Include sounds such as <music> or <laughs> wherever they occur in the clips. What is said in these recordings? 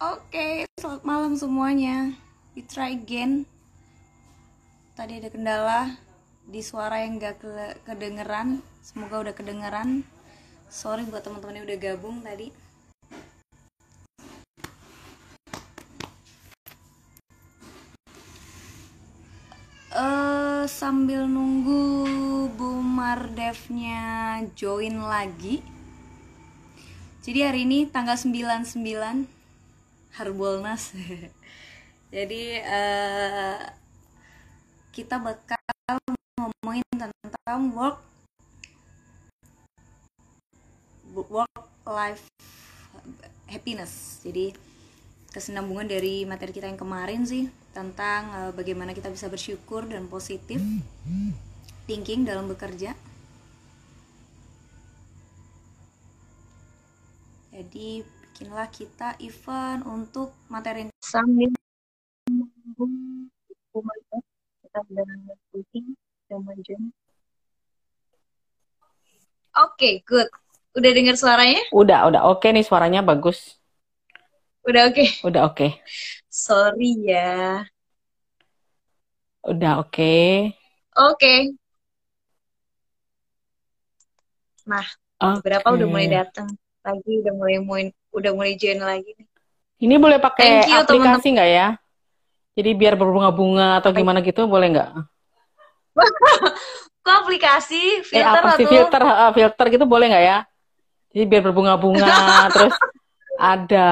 Oke, selamat malam semuanya. We try again. Tadi ada kendala di suara yang gak ke- kedengeran. Semoga udah kedengeran. Sorry buat teman-teman yang udah gabung tadi. eh sambil nunggu Bu Mardevnya join lagi. Jadi hari ini tanggal 99 Harbolnas. <laughs> Jadi eh kita bakal ngomongin tentang work work life happiness. Jadi kesinambungan dari materi kita yang kemarin sih tentang eh, bagaimana kita bisa bersyukur dan positif thinking dalam bekerja. Jadi bikinlah kita event untuk materi sambil kita sama Jen. Oke, good. Udah dengar suaranya? Udah, udah oke nih suaranya bagus. Udah oke. Udah oke. Sorry ya. Udah oke. Oke. Nah, beberapa Oke. udah mulai datang lagi, udah mulai mulai udah mulai join lagi nih. Ini boleh pakai you, aplikasi nggak ya? Jadi biar berbunga-bunga atau gimana gitu boleh nggak? <laughs> Kok aplikasi Eh filter apa sih atau filter filter gitu boleh nggak ya? Jadi biar berbunga-bunga <laughs> terus ada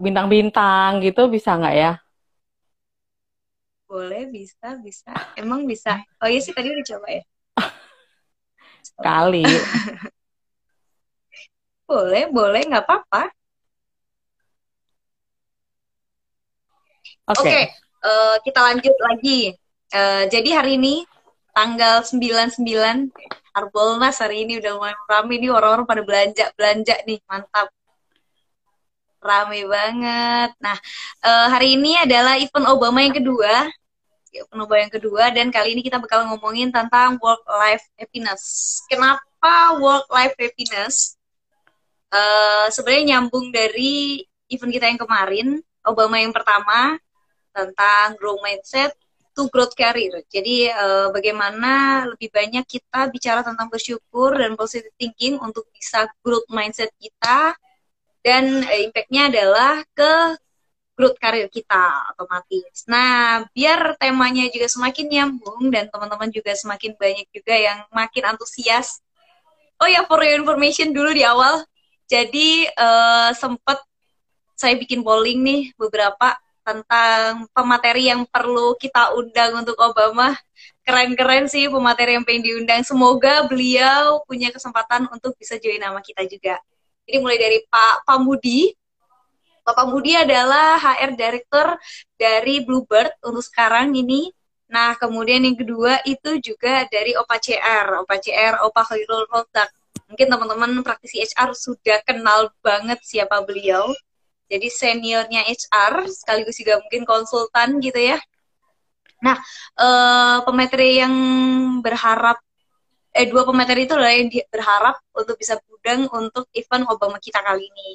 bintang-bintang gitu bisa nggak ya? boleh bisa bisa emang bisa oh iya sih tadi udah coba ya <laughs> Kali. boleh boleh nggak apa-apa Oke. Oke, eh, kita lanjut lagi. Eh, jadi hari ini tanggal 99 Harbolnas hari ini udah mulai rame nih orang-orang pada belanja belanja nih mantap rame banget. Nah eh, hari ini adalah event Obama yang kedua, event Obama yang kedua dan kali ini kita bakal ngomongin tentang work life happiness. Kenapa work life happiness? Eh, sebenarnya nyambung dari event kita yang kemarin Obama yang pertama tentang grow mindset to growth career. Jadi eh, bagaimana lebih banyak kita bicara tentang bersyukur dan positive thinking untuk bisa growth mindset kita dan eh, impact-nya adalah ke growth career kita otomatis. Nah, biar temanya juga semakin nyambung dan teman-teman juga semakin banyak juga yang makin antusias. Oh ya, for your information dulu di awal. Jadi eh, sempat saya bikin polling nih beberapa tentang pemateri yang perlu kita undang untuk Obama. Keren-keren sih pemateri yang pengen diundang. Semoga beliau punya kesempatan untuk bisa join nama kita juga. Jadi mulai dari Pak Pamudi. Pak Pamudi adalah HR Director dari Bluebird untuk sekarang ini. Nah, kemudian yang kedua itu juga dari Opa CR. Opa CR, Opa Khairul. Mungkin teman-teman praktisi HR sudah kenal banget siapa beliau jadi seniornya HR sekaligus juga mungkin konsultan gitu ya. Nah, eh, pemateri yang berharap eh dua pemateri itu adalah yang berharap untuk bisa gudang untuk event Obama kita kali ini.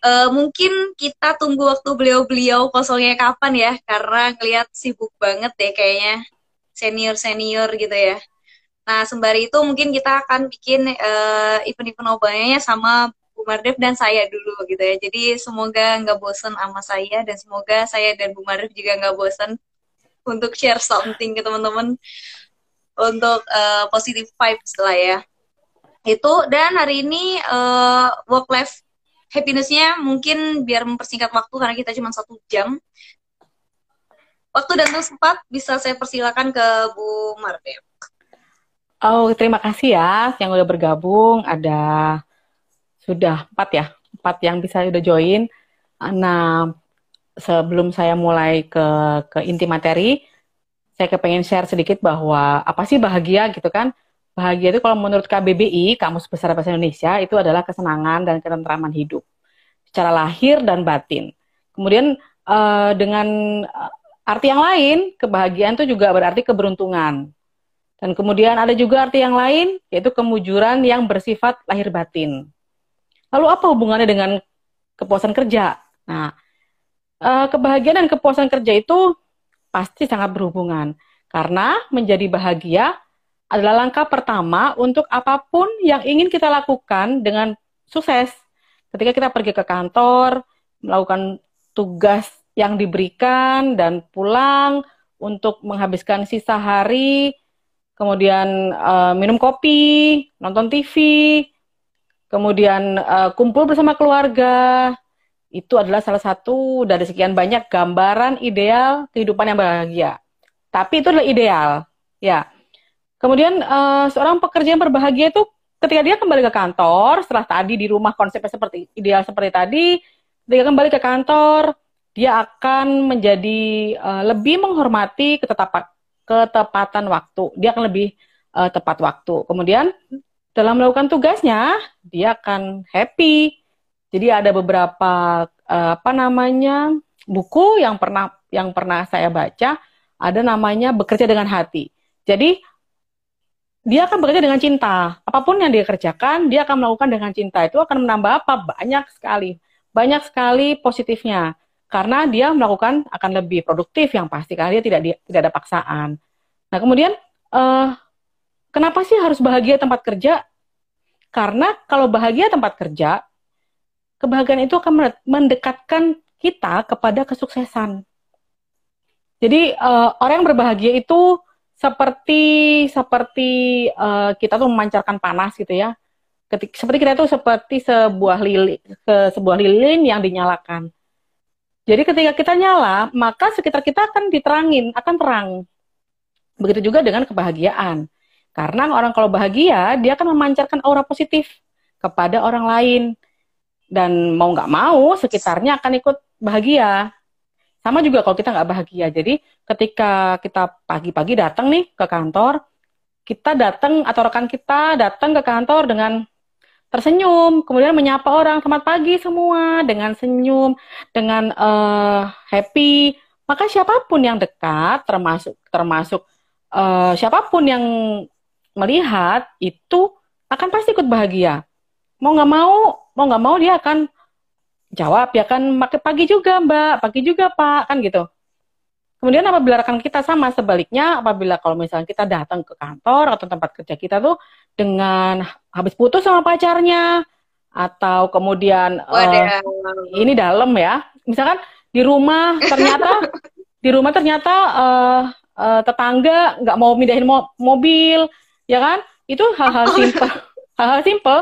Eh, mungkin kita tunggu waktu beliau-beliau kosongnya kapan ya, karena ngelihat sibuk banget deh kayaknya senior-senior gitu ya. Nah, sembari itu mungkin kita akan bikin eh, event-event Obamanya sama Bu Mardev dan saya dulu gitu ya. Jadi semoga nggak bosen sama saya dan semoga saya dan Bu Mardev juga nggak bosen untuk share something ke teman-teman untuk eh, positive vibes lah ya. Itu dan hari ini eh, work life happiness-nya mungkin biar mempersingkat waktu karena kita cuma satu jam. Waktu dan tempat bisa saya persilakan ke Bu Mardev. Oh, terima kasih ya yang udah bergabung. Ada sudah empat ya, empat yang bisa udah join. Nah, sebelum saya mulai ke ke inti materi, saya kepengen share sedikit bahwa apa sih bahagia gitu kan? Bahagia itu kalau menurut KBBI, Kamus Besar Bahasa Indonesia, itu adalah kesenangan dan ketentraman hidup secara lahir dan batin. Kemudian eh, dengan eh, arti yang lain, kebahagiaan itu juga berarti keberuntungan. Dan kemudian ada juga arti yang lain, yaitu kemujuran yang bersifat lahir batin. Lalu apa hubungannya dengan kepuasan kerja? Nah, uh, kebahagiaan dan kepuasan kerja itu pasti sangat berhubungan. Karena menjadi bahagia adalah langkah pertama untuk apa pun yang ingin kita lakukan dengan sukses. Ketika kita pergi ke kantor, melakukan tugas yang diberikan dan pulang untuk menghabiskan sisa hari, kemudian uh, minum kopi, nonton TV, kemudian uh, kumpul bersama keluarga, itu adalah salah satu dari sekian banyak gambaran ideal kehidupan yang bahagia. Tapi itu adalah ideal, ya. Kemudian uh, seorang pekerja yang berbahagia itu ketika dia kembali ke kantor, setelah tadi di rumah konsepnya seperti ideal seperti tadi, ketika kembali ke kantor, dia akan menjadi uh, lebih menghormati ketetapan ketepatan waktu. Dia akan lebih uh, tepat waktu. Kemudian dalam melakukan tugasnya, dia akan happy, jadi ada beberapa uh, apa namanya buku yang pernah yang pernah saya baca ada namanya bekerja dengan hati. Jadi dia akan bekerja dengan cinta. Apa pun yang dia kerjakan, dia akan melakukan dengan cinta. Itu akan menambah apa? Banyak sekali. Banyak sekali positifnya. Karena dia melakukan akan lebih produktif yang pasti karena dia tidak tidak ada paksaan. Nah, kemudian uh, kenapa sih harus bahagia tempat kerja? Karena kalau bahagia tempat kerja, kebahagiaan itu akan mendekatkan kita kepada kesuksesan. Jadi uh, orang yang berbahagia itu seperti seperti uh, kita tuh memancarkan panas gitu ya. Ketik, seperti kita tuh seperti sebuah lilin ke sebuah lilin yang dinyalakan. Jadi ketika kita nyala, maka sekitar kita akan diterangin, akan terang. Begitu juga dengan kebahagiaan. Karena orang kalau bahagia, dia akan memancarkan aura positif kepada orang lain dan mau nggak mau sekitarnya akan ikut bahagia. Sama juga kalau kita nggak bahagia. Jadi ketika kita pagi-pagi datang nih ke kantor, kita datang atau rekan kita datang ke kantor dengan tersenyum, kemudian menyapa orang selamat pagi semua dengan senyum, dengan uh, happy. Maka siapa pun yang dekat, termasuk termasuk uh, siapa pun yang melihat itu akan pasti ikut bahagia. Mau nggak mau mau nggak mau dia akan jawab ya kan pagi juga mbak. Pagi juga pak kan gitu. Kemudian apabila rekan kita sama sebaliknya apabila kalau misalnya kita datang ke kantor atau tempat kerja kita tuh dengan habis putus sama pacarnya atau kemudian uh, ini dalam ya. Misalkan di rumah ternyata <laughs> di rumah ternyata uh, uh, tetangga nggak mau mindahin mo mobil ya kan itu hal-hal simpel hal-hal simpel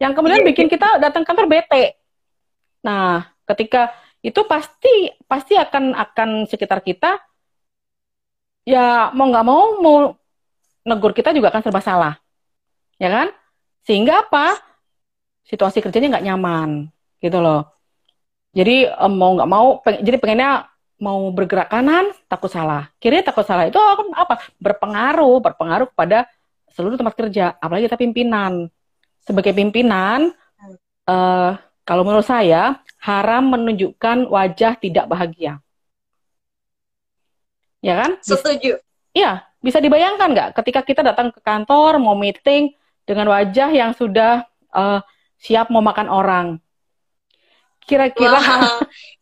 yang kemudian iya, bikin kita datang kantor bete. Nah, ketika itu pasti pasti akan akan sekitar kita ya mau nggak mau mau negur kita juga akan serba salah, ya kan? Sehingga apa? Situasi kerjanya nggak nyaman, gitu loh. Jadi mau nggak mau, peng, jadi pengennya mau bergerak kanan takut salah, kiri takut salah itu akan apa? Berpengaruh, berpengaruh kepada seluruh tempat kerja, apalagi kita pimpinan sebagai pimpinan, uh, kalau menurut saya haram menunjukkan wajah tidak bahagia. Ya kan? Setuju. Iya, bisa dibayangkan nggak ketika kita datang ke kantor mau meeting dengan wajah yang sudah uh, siap mau makan orang. Kira-kira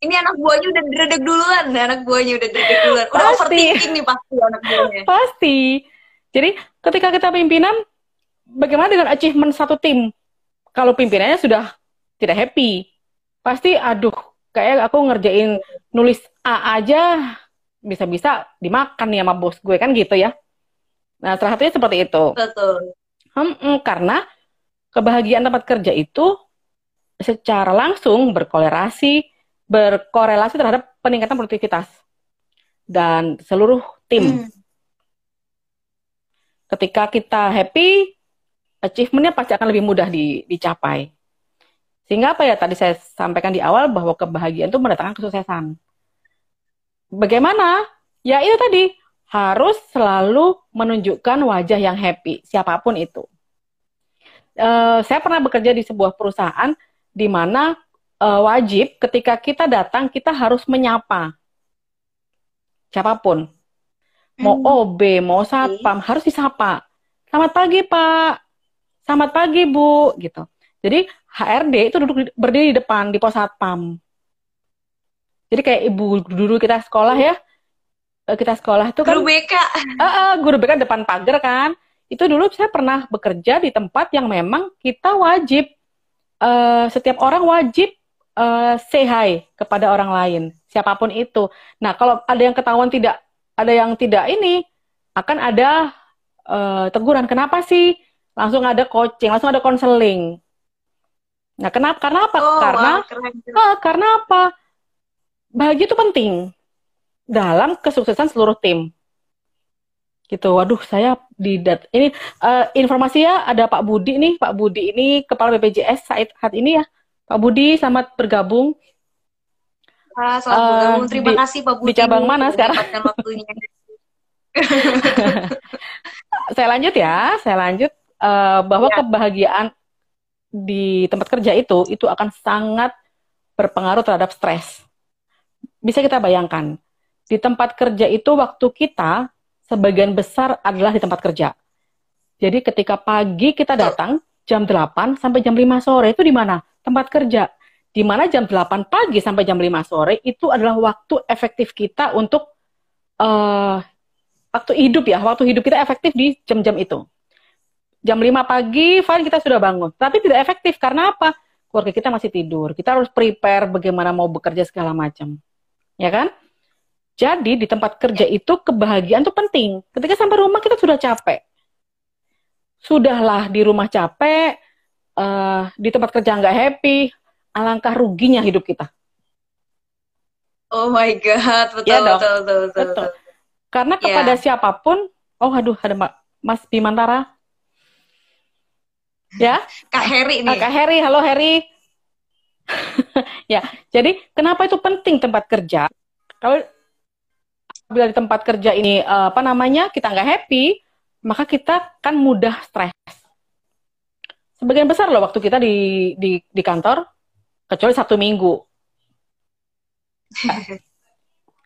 ini anak buahnya udah dredeg duluan, anak buahnya udah dredeg duluan. Udah pasti. overthinking nih pasti anak buahnya. Pasti. Jadi ketika kita pimpinan bagaimana dengan achievement satu tim? Kalau pimpinannya sudah tidak happy, pasti aduh, kayak aku ngerjain nulis A aja bisa-bisa dimakan nih sama bos gue kan gitu ya. Nah, salah satunya seperti itu. Betul. Hmm, karena kebahagiaan tempat kerja itu secara langsung berkorelasi berkorelasi terhadap peningkatan produktivitas dan seluruh tim. Hmm. Ketika kita happy, achievementnya pasti akan lebih mudah di, dicapai. Sehingga apa ya tadi saya sampaikan di awal bahwa kebahagiaan itu mendatangkan kesuksesan. Bagaimana? Ya itu tadi harus selalu menunjukkan wajah yang happy siapa pun itu. Uh, saya pernah bekerja di sebuah perusahaan di mana uh, wajib ketika kita datang kita harus menyapa siapa pun. Mau hmm. OB, mau satpam, harus disapa. Selamat pagi, Pak selamat pagi Bu gitu. Jadi HRD itu duduk berdiri di depan di pos satpam. Jadi kayak ibu dulu kita sekolah ya, eh, kita sekolah itu kan Guru BK. Ah, ah, guru BK depan pagar kan. Itu dulu saya pernah bekerja di tempat yang memang kita wajib eh, setiap orang wajib eh, say hi kepada orang lain, siapa pun itu. Nah, kalau ada yang ketahuan tidak ada yang tidak ini akan ada eh, teguran. Kenapa sih? Langsung ada coaching, langsung ada konseling. Nah, kenapa? Karena apa? Oh, Karena wah, keren, keren. Ah, karena apa? Bahagia itu penting dalam kesuksesan seluruh tim. Gitu. Waduh, saya di dat ini eh, informasinya ada Pak Budi nih. Pak Budi ini kepala BPJS saat saat ini ya. Pak Budi selamat bergabung. Selamat Eh, bergabung. Terima di- kasih Pak Budi. di cabang mana sekarang? waktunya. <laughs> <laughs> Saya lanjut ya, saya lanjut eh, bahwa Ya. kebahagiaan di tempat kerja itu itu akan sangat berpengaruh terhadap stres. Bisa kita bayangkan, di tempat kerja itu waktu kita sebagian besar adalah di tempat kerja. Jadi ketika pagi kita datang jam 8 sampai jam 5 sore itu di mana? Tempat kerja. Di mana jam 8 pagi sampai jam 5 sore itu adalah waktu efektif kita untuk eh waktu hidup ya, waktu hidup kita efektif di jam-jam itu. Jam 5 pagi, fine kita sudah bangun. Tapi tidak efektif, karena apa? Keluarga kita masih tidur. Kita harus prepare bagaimana mau bekerja segala macam. Ya kan? Jadi di tempat kerja itu kebahagiaan itu penting. Ketika sampai rumah kita sudah capek. Sudahlah di rumah capek, eh, di tempat kerja nggak happy, alangkah ruginya hidup kita. Oh my God, betul, Iya dong. betul, betul, betul, Betul. betul. Karena Ya. kepada siapa pun, oh aduh ada Mas Bimantara. Ya, Kak Heri Ah, nih. Kak Heri, halo Heri. <laughs> ya, jadi kenapa itu penting tempat kerja? Kalau bila di tempat kerja ini eh, apa namanya kita nggak happy, maka kita kan mudah stres. Sebagian besar loh waktu kita di di di kantor, kecuali Sabtu Minggu <laughs>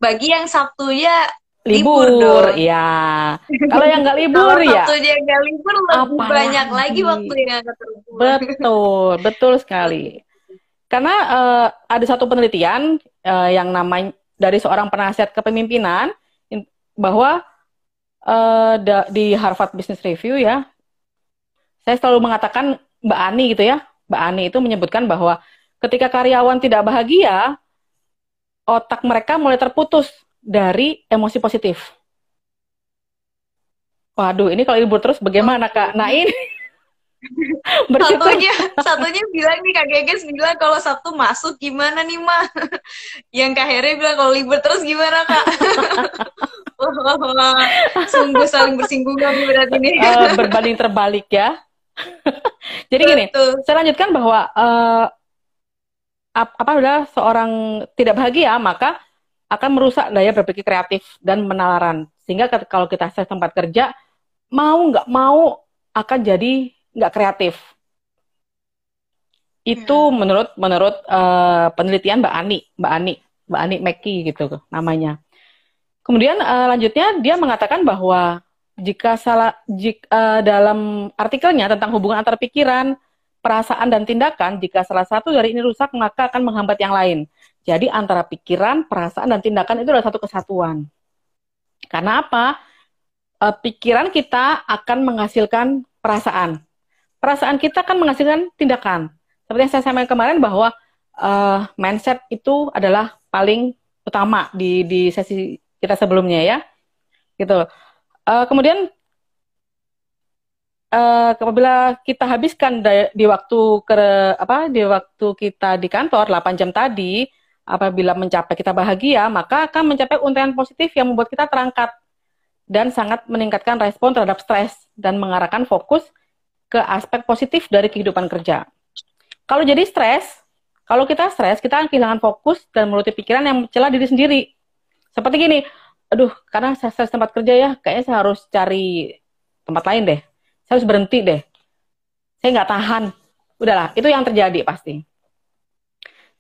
Bagi yang Sabtunya libur, Libur dong. ya. <laughs> Kalau yang nggak libur kalau ya, Sabtunya nggak libur lebih banyak lagi waktu yang terbuang. Betul, betul sekali. Karena eh, ada satu penelitian eh, yang namanya dari seorang penasihat kepemimpinan in- bahwa da- di Harvard Business Review ya, saya selalu mengatakan Mbak Ani gitu ya, Mbak Ani itu menyebutkan bahwa ketika karyawan tidak bahagia, otak mereka mulai terputus dari emosi positif. Waduh, ini kalau libur terus bagaimana Kak? Nah ini <laughs> bersyukur Satunya, satunya bilang nih Kak Geges bilang kalau Sabtu masuk gimana nih Ma? <laughs> Yang Kak Heri bilang kalau libur terus gimana Kak? Wah, <laughs> sungguh saling bersinggungan berarti nih. eh, berbanding terbalik ya. Jadi gini, Betul. saya lanjutkan bahwa eh, ap- apa udah seorang tidak bahagia maka akan merusak daya berpikir kreatif dan penalaran sehingga kalau kita stres tempat kerja mau nggak mau akan jadi nggak kreatif. Itu menurut menurut eh, penelitian Mbak Ani, Mbak Ani, Mbak Ani Meki gitu namanya. Kemudian eh, lanjutnya dia mengatakan bahwa jika salah jika, dalam artikelnya tentang hubungan antar pikiran, perasaan dan tindakan, jika salah satu dari ini rusak maka akan menghambat yang lain. Jadi antara pikiran, perasaan dan tindakan itu adalah satu kesatuan. Karena apa? Eh, pikiran kita akan menghasilkan perasaan. Perasaan kita akan menghasilkan tindakan. Seperti yang saya sampaikan kemarin bahwa eh, mindset itu adalah paling utama di di sesi kita sebelumnya ya. Gitu. Eh, kemudian eh, apabila kita habiskan di waktu ke apa di waktu kita di kantor 8 jam tadi, apabila mencapai kita bahagia, maka akan mencapai untaian positif yang membuat kita terangkat dan sangat meningkatkan respon terhadap stres dan mengarahkan fokus ke aspek positif dari kehidupan kerja. Kalau jadi stres, kalau kita stres, kita akan kehilangan fokus dan menuruti pikiran yang mencela diri sendiri. Seperti gini, aduh, karena saya stres tempat kerja ya, kayaknya saya harus cari tempat lain deh. Harus berhenti deh. Saya nggak tahan. Udahlah, itu yang terjadi pasti.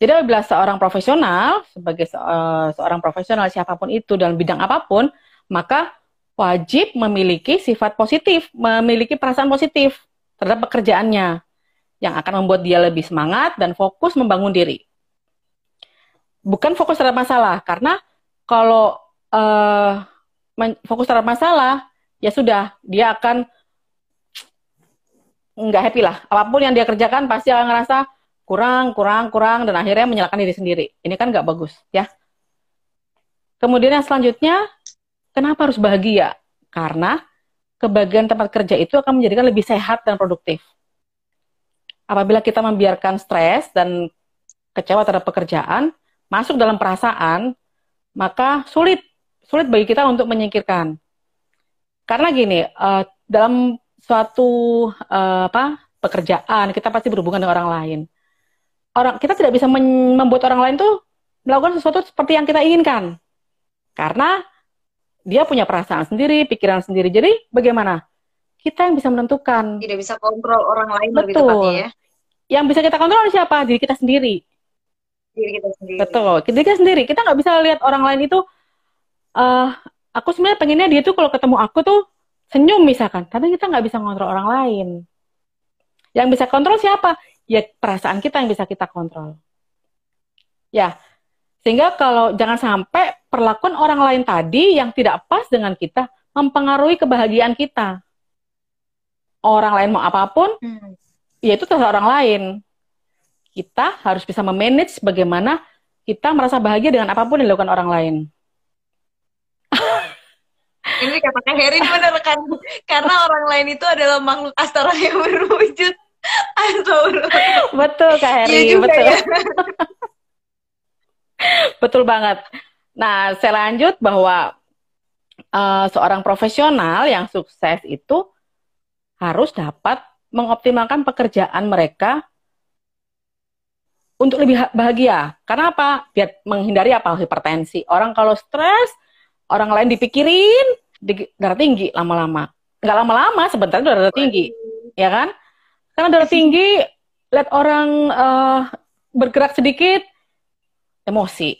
Jadi apabila seorang profesional, sebagai se- eh, seorang profesional siapa pun itu dalam bidang apa pun, maka wajib memiliki sifat positif, memiliki perasaan positif terhadap pekerjaannya yang akan membuat dia lebih semangat dan fokus membangun diri. bukan fokus terhadap masalah karena kalau uh, fokus terhadap masalah ya sudah dia akan nggak happy lah. Apa pun yang dia kerjakan pasti akan ngerasa kurang kurang kurang dan akhirnya menyalahkan diri sendiri. Ini kan nggak bagus ya. Kemudian yang selanjutnya kenapa harus bahagia? Karena kebahagiaan tempat kerja itu akan menjadikan lebih sehat dan produktif. Apabila kita membiarkan stres dan kecewa terhadap pekerjaan masuk dalam perasaan maka sulit sulit bagi kita untuk menyingkirkan. Karena gini, uh, dalam suatu uh, apa pekerjaan kita pasti berhubungan dengan orang lain. Orang kita tidak bisa membuat orang lain tuh melakukan sesuatu seperti yang kita inginkan. Karena dia punya perasaan sendiri, pikiran sendiri. Jadi bagaimana? Kita yang bisa menentukan. Tidak bisa kontrol orang lain Betul. lebih tepatnya ya. Yang bisa kita kontrol siapa? Diri kita sendiri. Diri kita sendiri. Betul. Diri kita sendiri. Kita nggak bisa lihat orang lain itu uh, aku sebenarnya pengennya dia tuh kalau ketemu aku tuh senyum misalkan, tapi kita nggak bisa ngontrol orang lain. Yang bisa kontrol siapa? Ya perasaan kita yang bisa kita kontrol. Ya, sehingga kalau jangan sampai perlakuan orang lain tadi yang tidak pas dengan kita mempengaruhi kebahagiaan kita. Orang lain mau apa pun, hmm. ya itu terserah orang lain. Kita harus bisa memanage bagaimana kita merasa bahagia dengan apa pun yang dilakukan orang lain ini kata Heri benar kan karena orang lain itu adalah makhluk astral yang berwujud atau betul Kak Heri iya betul ya. <laughs> betul banget nah saya lanjut bahwa uh, seorang profesional yang sukses itu harus dapat mengoptimalkan pekerjaan mereka untuk lebih bahagia. Karena apa? Biar menghindari apa? Hipertensi. Orang kalau stres, orang lain dipikirin di darah tinggi lama-lama. Nggak lama-lama sebentar udah darah tinggi ya kan? Karena darah tinggi lihat orang uh, bergerak sedikit emosi.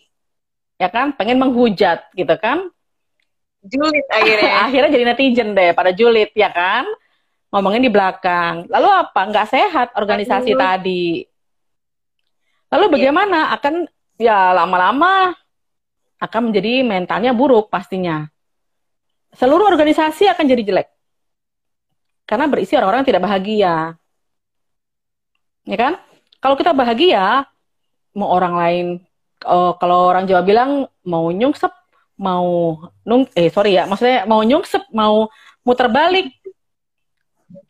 Ya kan? Pengen menghujat gitu kan? Julid <laughs> akhirnya. Akhirnya jadi netizen deh pada julid ya kan? Ngomongin di belakang. Lalu apa? Nggak sehat organisasi Aduh. tadi. Lalu iya. bagaimana? Akan ya lama-lama akan menjadi mentalnya buruk pastinya. Seluruh organisasi akan jadi jelek. Karena berisi orang-orang yang tidak bahagia. Ya kan? Kalau kita bahagia, mau orang lain, uh, kalau orang Jawa bilang mau nyungsep, mau nung, eh sorry ya, maksudnya mau nyungsep, mau muter balik,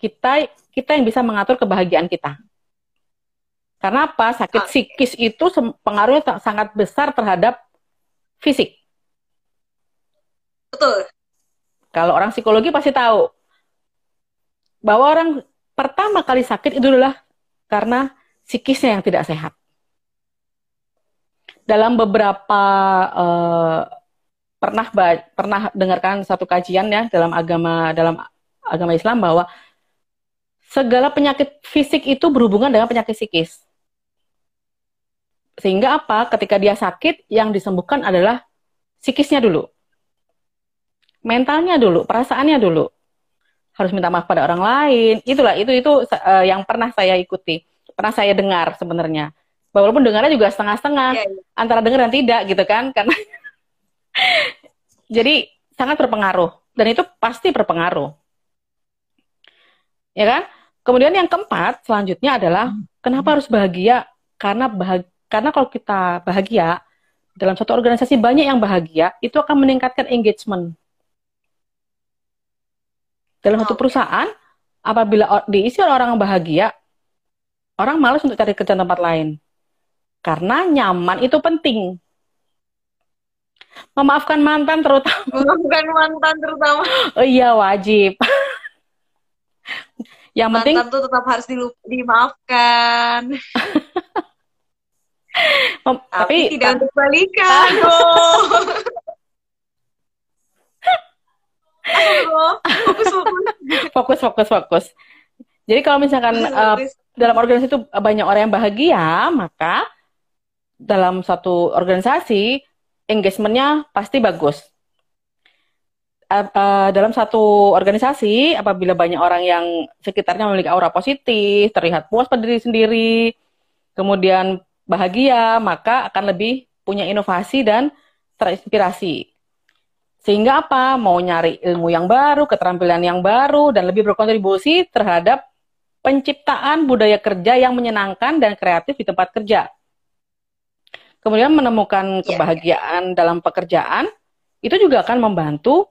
kita kita yang bisa mengatur kebahagiaan kita. Karena apa? Sakit psikis itu pengaruhnya sangat besar terhadap fisik. Betul. Kalau orang psikologi pasti tahu bahwa orang pertama kali sakit itu adalah karena psikisnya yang tidak sehat. Dalam beberapa uh, pernah pernah dengarkan satu kajian ya dalam agama dalam agama Islam bahwa segala penyakit fisik itu berhubungan dengan penyakit psikis. Sehingga apa? Ketika dia sakit, yang disembuhkan adalah psikisnya dulu. Mentalnya dulu, perasaannya dulu. Harus minta maaf pada orang lain. Itulah, itu itu uh, yang pernah saya ikuti. Pernah saya dengar sebenarnya. Walaupun dengarnya juga setengah-setengah. Ya, ya. Antara dengar dan tidak gitu kan. Karena <laughs> Jadi sangat berpengaruh. Dan itu pasti berpengaruh. Ya kan? Kemudian yang keempat, selanjutnya adalah kenapa harus bahagia? Karena bahagia karena kalau kita bahagia, dalam satu organisasi banyak yang bahagia, itu akan meningkatkan engagement. Dalam satu perusahaan, apabila diisi orang-orang bahagia, orang malas untuk cari kerja tempat lain. Karena nyaman itu penting. Memaafkan mantan terutama. Memaafkan mantan terutama. Oh iya, wajib. <laughs> Yang mantan penting tuh tetap harus dimaafkan. <laughs> Tapi, tapi tidak untuk balikan. <laughs> Fokus, fokus, fokus, fokus. Jadi kalau misalkan uh, dalam organisasi itu banyak orang yang bahagia, maka dalam satu organisasi engagementnya pasti bagus. Uh, uh, dalam satu organisasi, apabila banyak orang yang sekitarnya memiliki aura positif, terlihat puas pada diri sendiri, kemudian bahagia, maka akan lebih punya inovasi dan terinspirasi. Sehingga apa? Mau nyari ilmu yang baru, keterampilan yang baru, dan lebih berkontribusi terhadap penciptaan budaya kerja yang menyenangkan dan kreatif di tempat kerja. Kemudian menemukan Iya. kebahagiaan dalam pekerjaan, itu juga akan membantu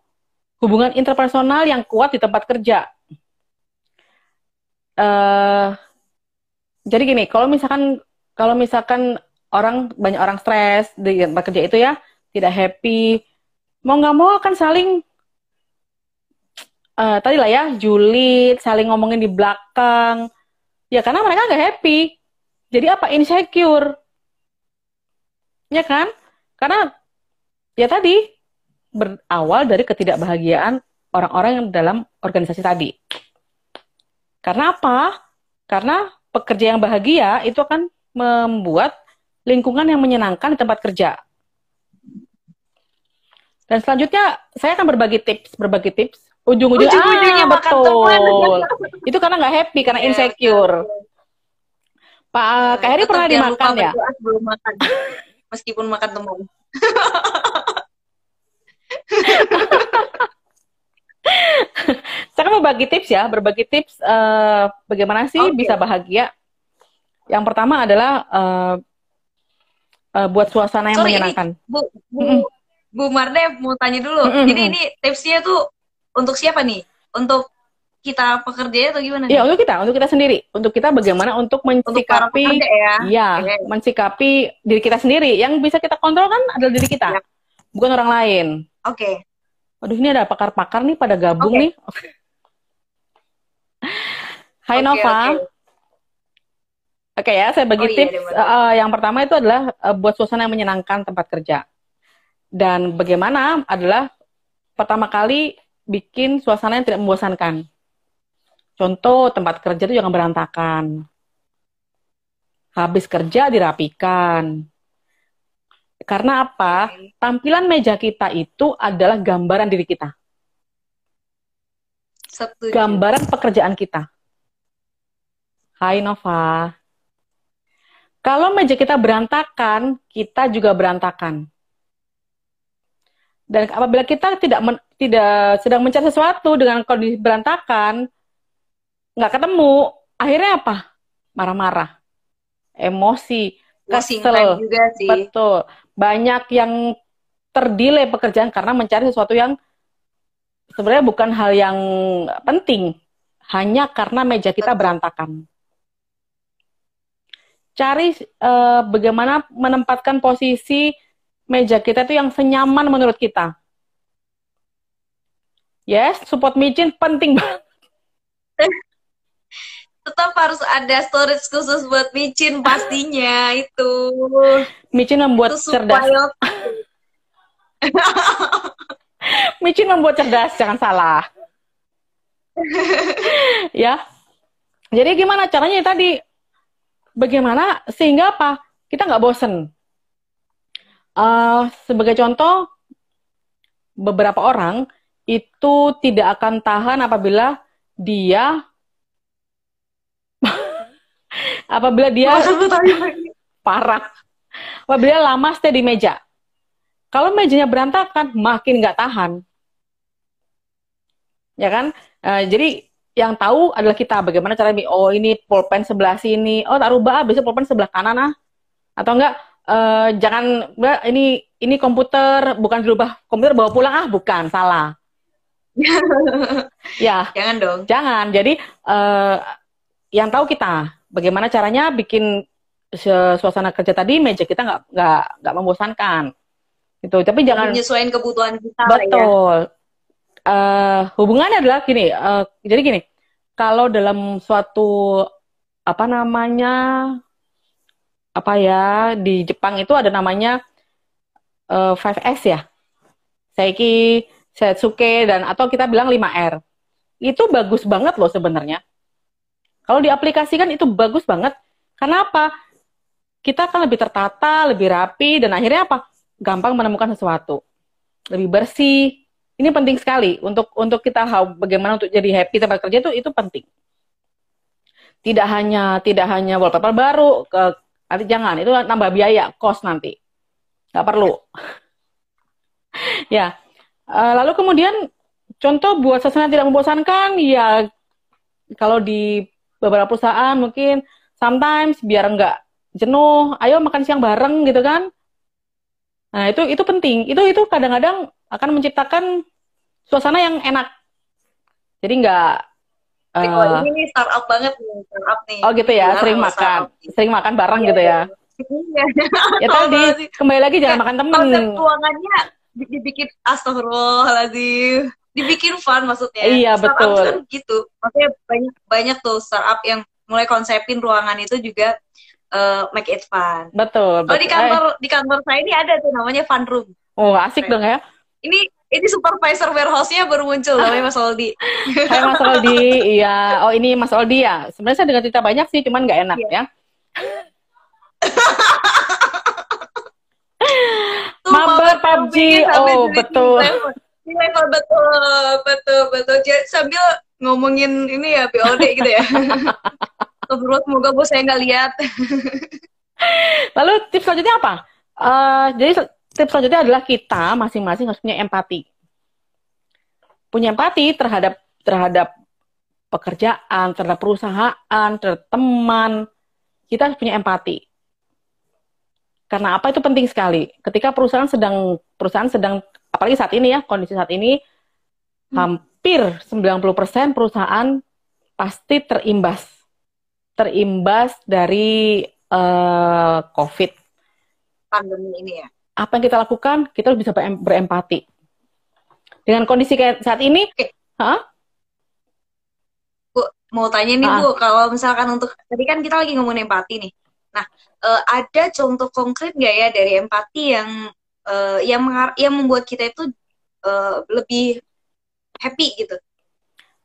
hubungan interpersonal yang kuat di tempat kerja. eh jadi gini, kalau misalkan kalau misalkan orang banyak orang stres di tempat kerja itu ya tidak happy, mau nggak mau akan saling eh tadi lah ya julid, saling ngomongin di belakang, ya karena mereka nggak happy. Jadi apa insecure, ya kan? Karena ya tadi berawal dari ketidakbahagiaan orang-orang yang dalam organisasi tadi. Karena apa? Karena pekerja yang bahagia itu akan membuat lingkungan yang menyenangkan di tempat kerja. Dan selanjutnya saya akan berbagi tips, berbagi tips. Ujung-ujungnya, Ujung-ujungnya ah, makan betul. teman. <laughs> Itu karena nggak happy, karena Iya, insecure. Pak Kak Heri pernah dimakan ya? berdoa sebelum makan. <laughs> Meskipun makan teman. <laughs> Saya kan berbagi tips ya, berbagi tips eh, bagaimana sih Oke. bisa bahagia. Yang pertama adalah eh, eh, buat suasana yang Sorry, ini- menyenangkan. Bu, Bu, Mm-mm. Bu Marde mau tanya dulu. Mm-mm, Jadi mm-mm. ini tipsnya tuh untuk siapa nih? Untuk kita pekerja atau gimana? Iya, untuk kita, untuk kita sendiri, untuk kita bagaimana untuk Untuk mensikapi, pekerja ya. iya, Oke. mensikapi diri kita sendiri. Yang bisa kita kontrol kan adalah diri kita, Iya. bukan orang lain. Oke. Waduh, ini ada pakar-pakar nih pada gabung Oke. nih. <laughs> Hai Oke, Nova. oke. Oke ya, saya bagi Oh iya, tips. eh, yang pertama itu adalah eh, buat suasana yang menyenangkan tempat kerja. Dan bagaimana adalah pertama kali bikin suasana yang tidak membosankan. Contoh tempat kerja itu jangan berantakan. Habis kerja dirapikan. Karena apa? Tampilan meja kita itu adalah gambaran diri kita, Setuju. gambaran pekerjaan kita. Hai Nova. Kalau meja kita berantakan, kita juga berantakan. Dan apabila kita tidak men- tidak sedang mencari sesuatu dengan kondisi berantakan, nggak ketemu, akhirnya apa? Marah-marah, emosi, kesel. juga sih. Betul. Banyak yang terdelay pekerjaan karena mencari sesuatu yang sebenarnya bukan hal yang penting, hanya karena meja kita berantakan. Cari eh, bagaimana menempatkan posisi meja kita itu yang senyaman menurut kita. Yes, support micin penting banget. <laughs> Tetap harus ada storage khusus buat micin pastinya itu. Micin membuat Itu cerdas. <laughs> Micin membuat cerdas, jangan salah. <laughs> ya. Jadi gimana caranya tadi? Bagaimana sehingga apa? Kita nggak bosen. Eh, sebagai contoh, beberapa orang itu tidak akan tahan apabila dia <laughs> apabila dia parah. Apabila lama stay di meja. Kalau mejanya berantakan, makin nggak tahan. Ya kan? Eh, jadi yang tahu adalah kita bagaimana cara oh ini pulpen sebelah sini, oh tak rubah, ah, besok pulpen sebelah kanan ah. Atau enggak eh, jangan "Mbak, ini ini komputer bukan dirubah komputer bawa pulang ah bukan salah. <laughs> ya Jangan dong. Jangan. Jadi eh, yang tahu kita bagaimana caranya bikin suasana kerja tadi meja kita nggak nggak nggak membosankan. Gitu. Tapi jangan Menyesuaikan kebutuhan kita ya. betul. Eh, hubungannya adalah gini. eh, jadi gini, kalau dalam suatu apa namanya apa ya di Jepang itu ada namanya eh, 5S ya. Seiki, Setsuke dan atau kita bilang 5R. Itu bagus banget loh sebenarnya. Kalau diaplikasikan itu bagus banget. Karena apa? Kita akan lebih tertata, lebih rapi dan akhirnya apa? Gampang menemukan sesuatu. Lebih bersih. Ini penting sekali untuk untuk kita bagaimana untuk jadi happy tempat kerja itu itu penting. Tidak hanya tidak hanya wallpaper baru nanti jangan itu nambah biaya, cost nanti. nggak perlu. ya, uh, lalu kemudian contoh buat suasana tidak membosankan, ya kalau di beberapa perusahaan mungkin sometimes biar nggak jenuh, ayo makan siang bareng gitu kan. Nah itu itu penting. Itu itu kadang-kadang akan menciptakan suasana yang enak. Jadi nggak Uh, oh, ini startup banget nih, startup nih. Oh gitu ya, sering makan, sering makan bareng iya, gitu ya. Iya. <laughs> ya tadi kembali lagi jangan makan temen. Konsep keuangannya dibikin astagfirullahaladzim dibikin fun maksudnya. Iya startup betul. Kan gitu, maksudnya banyak banyak tuh startup yang mulai konsepin ruangan itu juga uh, make it fun. Betul. Oh di kantor eh. di kantor saya ini ada tuh namanya fun room. Oh asik Keren. dong ya. Ini ini supervisor warehouse-nya baru muncul namanya Mas Oldi. <laughs> Hai Mas Oldi, iya. Oh ini Mas Oldi ya. Sebenarnya saya dengar cerita banyak sih, cuman nggak enak iya. ya. <laughs> Mabar PUBG, oh betul. Iya betul, betul, betul. Jadi, sambil ngomongin ini ya POD gitu ya. <laughs> Terus semoga bos saya nggak lihat. Lalu tips selanjutnya apa? Uh, jadi tips selanjutnya adalah kita masing-masing harus punya empati. Punya empati terhadap terhadap pekerjaan, terhadap perusahaan, terhadap teman. Kita harus punya empati. Karena apa itu penting sekali. Ketika perusahaan sedang perusahaan sedang apalagi saat ini ya, kondisi saat ini hmm. hampir 90% perusahaan pasti terimbas. Terimbas dari uh, COVID. Pandemi ini ya apa yang kita lakukan, kita harus bisa berempati. Dengan kondisi kayak saat ini. Huh? Bu, mau tanya nih ah. Bu, kalau misalkan untuk tadi kan kita lagi ngomongin empati nih. Nah, uh, ada contoh konkret nggak ya dari empati yang uh, yang mengar yang membuat kita itu uh, lebih happy gitu?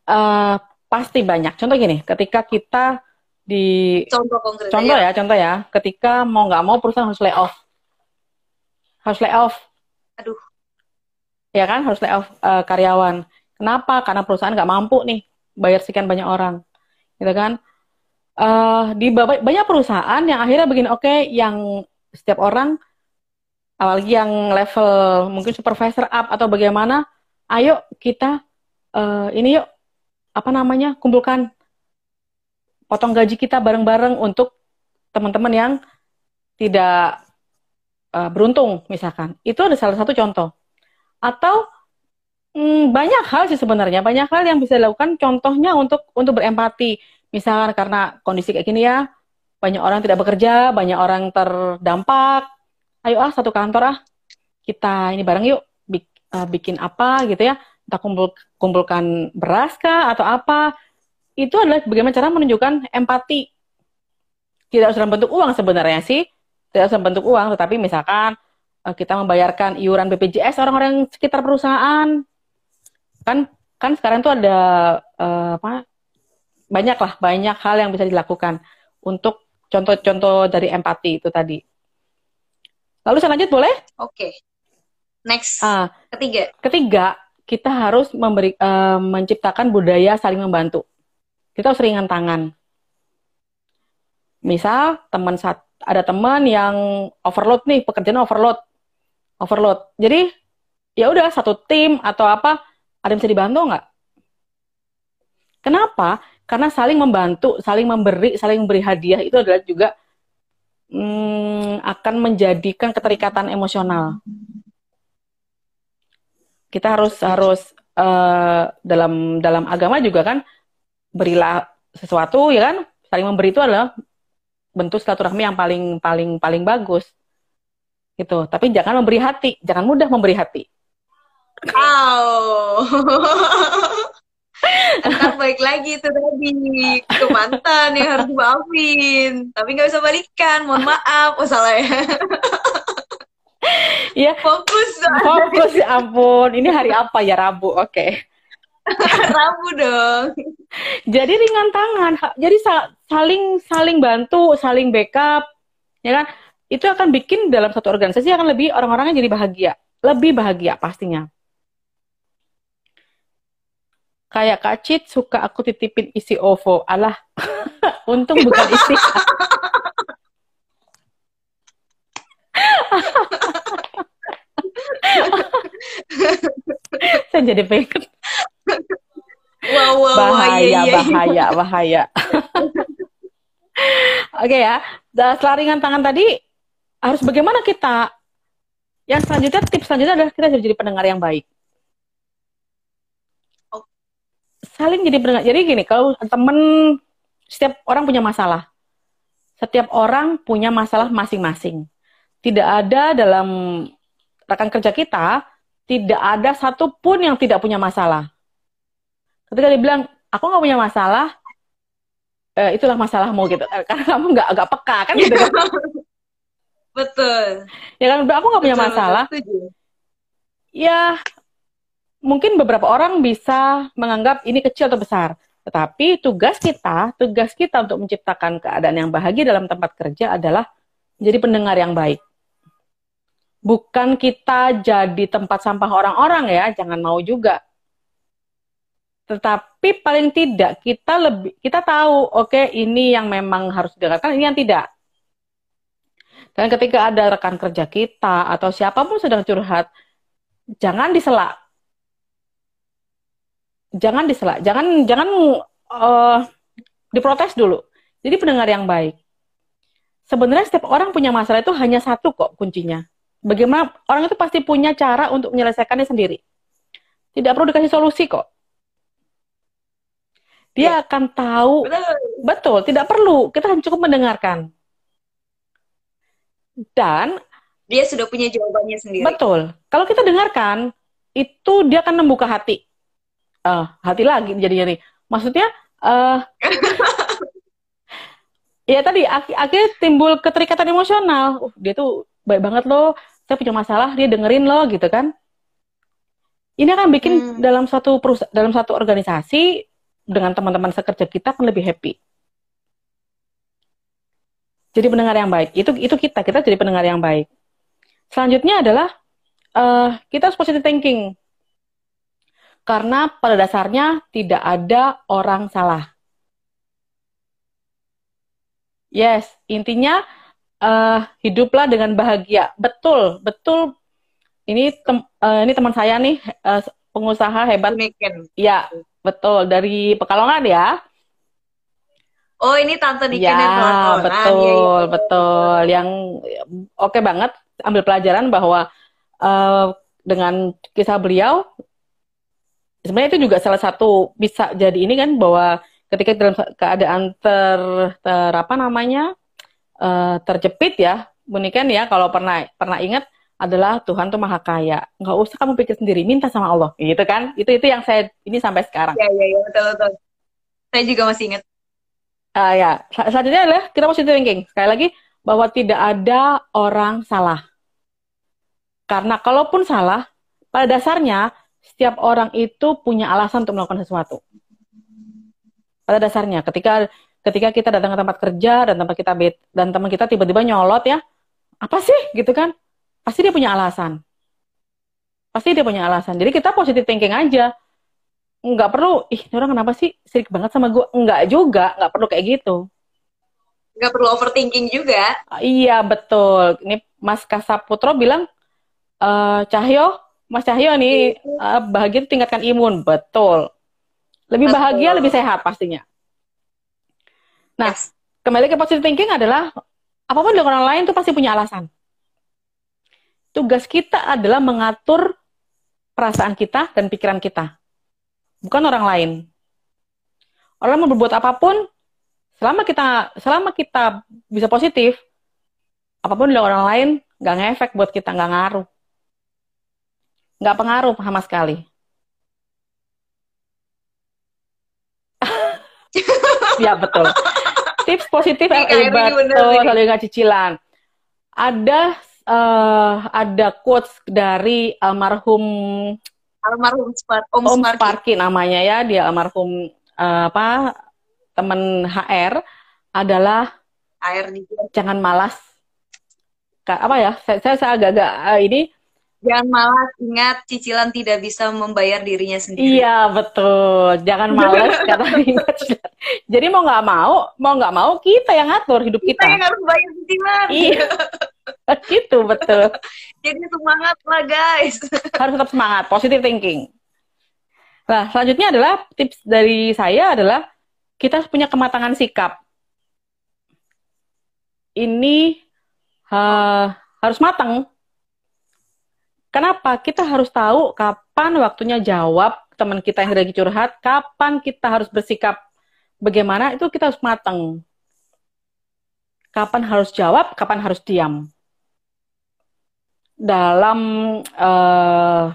Uh, pasti banyak. Contoh gini, ketika kita di contoh konkret contoh ya, contoh ya, ketika mau nggak mau perusahaan harus layoff harus layoff. Aduh. Ya kan, harus layoff uh, karyawan. Kenapa? Karena perusahaan nggak mampu nih bayar sekian banyak orang. Gitu kan? Uh, di banyak perusahaan yang akhirnya begini, oke, okay, yang setiap orang, apalagi yang level mungkin supervisor up atau bagaimana, ayo kita uh, ini yuk, apa namanya, kumpulkan potong gaji kita bareng-bareng untuk teman-teman yang tidak uh, beruntung misalkan. Itu ada salah satu contoh. Atau mm, banyak hal sih sebenarnya, banyak hal yang bisa dilakukan contohnya untuk untuk berempati. Misalkan karena kondisi kayak gini ya, banyak orang tidak bekerja, banyak orang terdampak. Ayo ah satu kantor ah, kita ini bareng yuk bik, uh, bikin apa gitu ya. Kita kumpul kumpulkan beras kah atau apa. Itu adalah bagaimana cara menunjukkan empati. Tidak harus dalam bentuk uang sebenarnya sih, tidak usah bentuk uang, tetapi misalkan uh, kita membayarkan iuran BPJS orang-orang sekitar perusahaan, kan kan sekarang tuh ada uh, apa banyak lah banyak hal yang bisa dilakukan untuk contoh-contoh dari empati itu tadi. Lalu saya lanjut boleh? Oke. Okay. Next. Uh, ketiga. Ketiga, kita harus memberi uh, menciptakan budaya saling membantu. Kita harus ringan tangan. Misal teman satu ada teman yang overload nih pekerjaan overload overload. Jadi ya udah satu tim atau apa ada yang bisa dibantu nggak? Kenapa? Karena saling membantu saling memberi saling memberi hadiah itu adalah juga hmm, akan menjadikan keterikatan emosional. Kita harus harus uh, dalam dalam agama juga kan berilah sesuatu ya kan? Saling memberi itu adalah bentuk silaturahmi yang paling paling paling bagus. Gitu. Tapi jangan memberi hati. Jangan mudah memberi hati. Wow. <laughs> Entar baik lagi itu tadi. Ke mantan yang harus dimaafin. Tapi nggak bisa balikan. Mohon maaf. Oh salah ya. Iya. Fokus. Fokus. Ya ampun. Ini hari apa ya? Rabu. Oke. okay. <laughs> Rabu dong. Jadi ringan tangan. Jadi saling saling bantu, saling backup, ya kan? Itu akan bikin dalam satu organisasi akan lebih orang-orangnya jadi bahagia, lebih bahagia pastinya. Kayak Kak kacit suka aku titipin isi OVO. Alah, <laughs> untung bukan isi. <laughs> Saya jadi pengen Wow, bahaya, iya, iya, iya. bahaya, bahaya. <laughs> Oke ya, Dan setelah ringan tangan tadi harus bagaimana kita? Yang selanjutnya tips selanjutnya adalah kita jadi pendengar yang baik. Saling jadi pendengar. Jadi gini, kalau temen setiap orang punya masalah, setiap orang punya masalah masing-masing. Tidak ada dalam rekan kerja kita tidak ada satupun yang tidak punya masalah. Ketika dia bilang, aku nggak punya masalah, eh, itulah masalahmu gitu. Eh, Karena <laughs> kamu nggak agak peka kan gitu kan? <laughs> Betul. Ya kan, aku nggak punya masalah. betul. Ya, mungkin beberapa orang bisa menganggap ini kecil atau besar. Tetapi tugas kita, tugas kita untuk menciptakan keadaan yang bahagia dalam tempat kerja adalah menjadi pendengar yang baik. Bukan kita jadi tempat sampah orang-orang ya, jangan mau juga. Tetapi paling tidak kita lebih kita tahu, oke ini yang memang harus didengarkan, ini yang tidak. Dan ketika ada rekan kerja kita atau siapa pun sedang curhat, jangan disela. Jangan disela, jangan jangan eh, diprotes dulu. Jadi pendengar yang baik. Sebenarnya setiap orang punya masalah itu hanya satu kok kuncinya. Bagaimana orang itu pasti punya cara untuk menyelesaikannya sendiri. Tidak perlu dikasih solusi kok. Dia akan tahu Betul. Betul, tidak perlu. Kita hanya cukup mendengarkan. Dan Dia sudah punya jawabannya sendiri. betul, kalau kita dengarkan, itu dia akan membuka hati. Eh, hati lagi jadinya nih. Maksudnya, eh <laughs> ya tadi ak- akhirnya timbul keterikatan emosional. Uh, dia tuh baik banget loh. Saya punya masalah, dia dengerin loh gitu kan. Ini akan bikin Hmm. dalam satu perusahaan, dalam satu organisasi dengan teman-teman sekerja kita akan lebih happy. Jadi pendengar yang baik. Itu itu kita, kita jadi pendengar yang baik. Selanjutnya adalah eh, kita harus positive thinking. Karena pada dasarnya tidak ada orang salah. Yes, intinya eh, hiduplah dengan bahagia. Betul, betul. Ini tem- eh, ini teman saya nih eh, pengusaha hebat. Niken. Ya, betul dari Pekalongan ya. Oh, ini Tante Niken Ya, yang Pekalongan. betul, Iya, iya. betul. Yang oke banget ambil pelajaran bahwa eh, dengan kisah beliau sebenarnya itu juga salah satu bisa jadi ini kan bahwa ketika dalam keadaan ter, ter apa namanya eh, terjepit ya, Buniken ya kalau pernah pernah ingat adalah Tuhan tuh maha kaya. Nggak usah kamu pikir sendiri, minta sama Allah, gitu kan? Itu itu yang saya ini sampai sekarang. Iya, iya, iya, betul, betul. Saya juga masih ingat. Ah ya, Sel- selanjutnya adalah kita positive thinking. Sekali lagi bahwa tidak ada orang salah. Karena kalaupun salah, pada dasarnya setiap orang itu punya alasan untuk melakukan sesuatu. Pada dasarnya, ketika ketika kita datang ke tempat kerja dan tempat kita dan teman kita tiba-tiba nyolot ya, apa sih gitu kan? Pasti dia punya alasan. Pasti dia punya alasan. Jadi kita positive thinking aja. Nggak perlu, ih ini orang kenapa sih sirik banget sama gue? Nggak juga, nggak perlu kayak gitu. Nggak perlu overthinking juga. Ah, Iya betul. Ini Mas Kasaputro bilang, eh Cahyo, Mas Cahyo nih eh, bahagia itu tingkatkan imun. Betul. Lebih Betul. bahagia, lebih sehat pastinya. Nah, Yes. kembali ke positive thinking adalah apa pun dilakukan orang lain itu pasti punya alasan. Tugas kita adalah mengatur perasaan kita dan pikiran kita, bukan orang lain. Orang mau berbuat apa pun, selama kita selama kita bisa positif, apa pun dilakukan orang lain nggak ngefek buat kita, nggak ngaruh, nggak pengaruh sama sekali. <laughs> ya betul. Tips positif bener betul, ingat cicilan. Ada eh, ada quotes dari almarhum Almarhum Spar Om, Om Sparky. Sparky namanya ya, dia almarhum eh, apa teman HR adalah Air di jangan malas. Apa ya? Saya saya, saya agak-agak eh, ini Jangan malas, ingat cicilan tidak bisa membayar dirinya sendiri. Iya betul, jangan males <laughs> karena ingat. Jadi mau nggak mau, mau nggak mau kita yang ngatur hidup Kita kita. yang harus bayar cicilan. Iya, <laughs> <laughs> gitu betul. <laughs> Jadi semangat lah guys. <laughs> Harus tetap semangat, positive thinking. Nah, selanjutnya adalah tips dari saya adalah kita harus punya kematangan sikap. Ini uh, harus matang. Kenapa? Kita harus tahu kapan waktunya jawab teman kita yang lagi curhat, kapan kita harus bersikap bagaimana, itu kita harus matang. Kapan harus jawab, kapan harus diam. Dalam uh,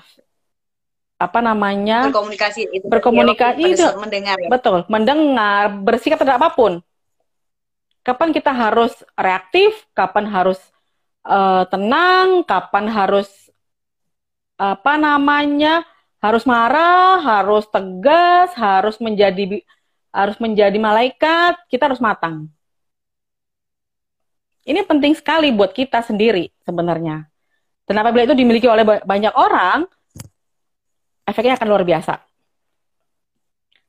apa namanya berkomunikasi itu berkomunikasi itu mendengar ya? betul mendengar bersikap terhadap apa pun. Kapan kita harus reaktif kapan harus uh, tenang kapan harus apa namanya harus marah harus tegas harus menjadi harus menjadi malaikat kita harus matang. Ini penting sekali buat kita sendiri sebenarnya dan apabila itu dimiliki oleh banyak orang efeknya akan luar biasa.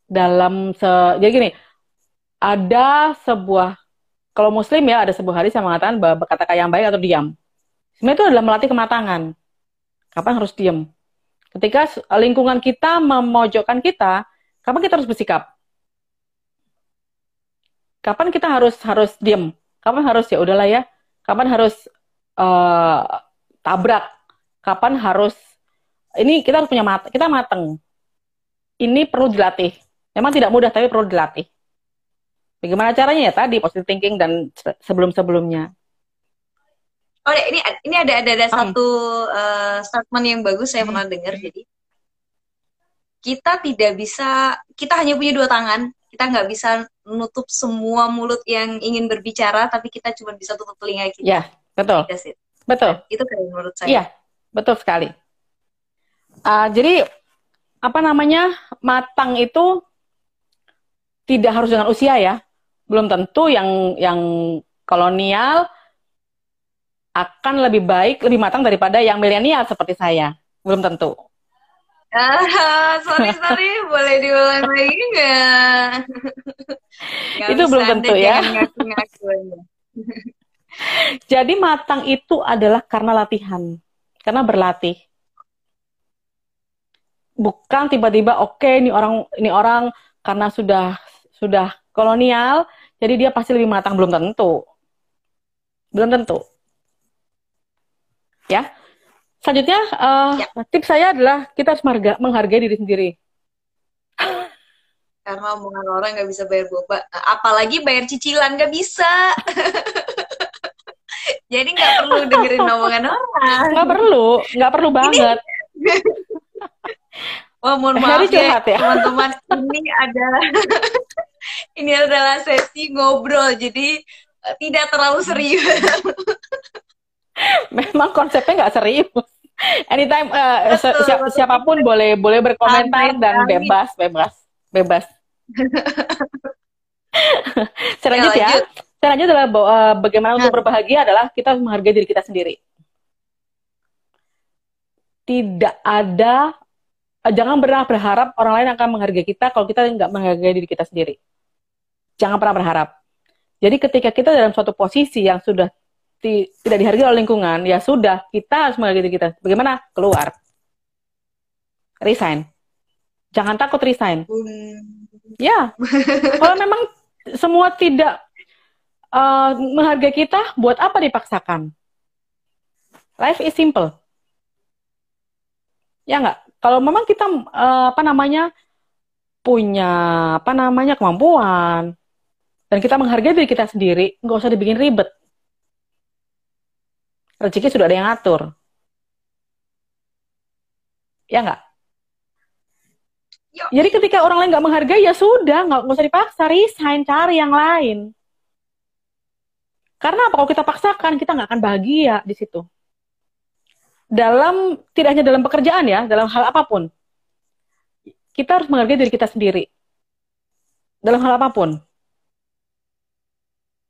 Dalam se jadi gini, ada sebuah kalau muslim ya ada sebuah hadis yang mengatakan bahwa berkata yang baik atau diam. Sebenarnya itu adalah melatih kematangan. Kapan harus diam? Ketika lingkungan kita memojokkan kita, kapan kita harus bersikap? Kapan kita harus harus diam? Kapan harus ya udahlah ya? Kapan harus uh, tabrak? Kapan harus ini kita harus punya mata, kita mateng. Ini perlu dilatih. Memang tidak mudah tapi perlu dilatih. Bagaimana caranya ya tadi positive thinking dan sebelum-sebelumnya. Oh, ini ini ada ada, ada hmm. satu uh, statement yang bagus saya hmm. pernah dengar. Jadi kita tidak bisa, kita hanya punya dua tangan. Kita nggak bisa menutup semua mulut yang ingin berbicara, tapi kita cuma bisa tutup telinga kita. Ya, betul. Betul. Itu keren menurut saya. Iya, betul sekali. Uh, jadi apa namanya matang itu tidak harus dengan usia ya. Belum tentu yang yang kolonial akan lebih baik, lebih matang daripada yang milenial seperti saya. Belum tentu. Ah, sorry <laughs> sorry, boleh diulang lagi nggak? itu belum tentu ya. <laughs> <laughs> Jadi matang itu adalah karena latihan, karena berlatih. Bukan tiba-tiba oke okay, ini orang ini orang karena sudah sudah kolonial jadi dia pasti lebih matang. Belum tentu. Belum tentu. Ya. Selanjutnya uh, ya. tips saya adalah kita harus menghargai, menghargai diri sendiri. Karena omongan orang nggak bisa bayar boba apalagi bayar cicilan nggak bisa <laughs> jadi nggak perlu dengerin omongan orang nggak perlu nggak perlu banget Ini... <laughs> Oh, mohon maaf ya, ya, teman-teman. ini adalah <laughs> ini adalah sesi ngobrol, jadi uh, tidak terlalu serius. <laughs> Memang konsepnya nggak serius. Anytime uh, betul, si betul. siapa pun boleh boleh berkomentar Sampai dan kami. bebas, bebas, bebas. Selanjutnya, ya, selanjutnya adalah uh, bagaimana untuk nah. berbahagia adalah kita menghargai diri kita sendiri. Tidak ada Eh, jangan pernah berharap orang lain akan menghargai kita kalau kita nggak menghargai diri kita sendiri. Jangan pernah berharap. Jadi ketika kita dalam suatu posisi yang sudah ti tidak dihargai oleh lingkungan, ya sudah, kita harus menghargai diri kita. Bagaimana? Keluar. Resign. Jangan takut resign. Ya, kalau memang semua tidak uh, menghargai kita, buat apa dipaksakan? Life is simple. Ya nggak? Kalau memang kita uh, apa namanya punya apa namanya kemampuan dan kita menghargai diri kita sendiri, nggak usah dibikin ribet. Rezeki sudah ada yang ngatur. Ya nggak? Jadi ketika orang lain nggak menghargai ya sudah, nggak usah dipaksa, resign, cari yang lain. Karena apa? Kalau kita paksakan, kita nggak akan bahagia di situ dalam tidak hanya dalam pekerjaan ya, dalam hal apa pun. Kita harus menghargai diri kita sendiri. Dalam hal apa pun.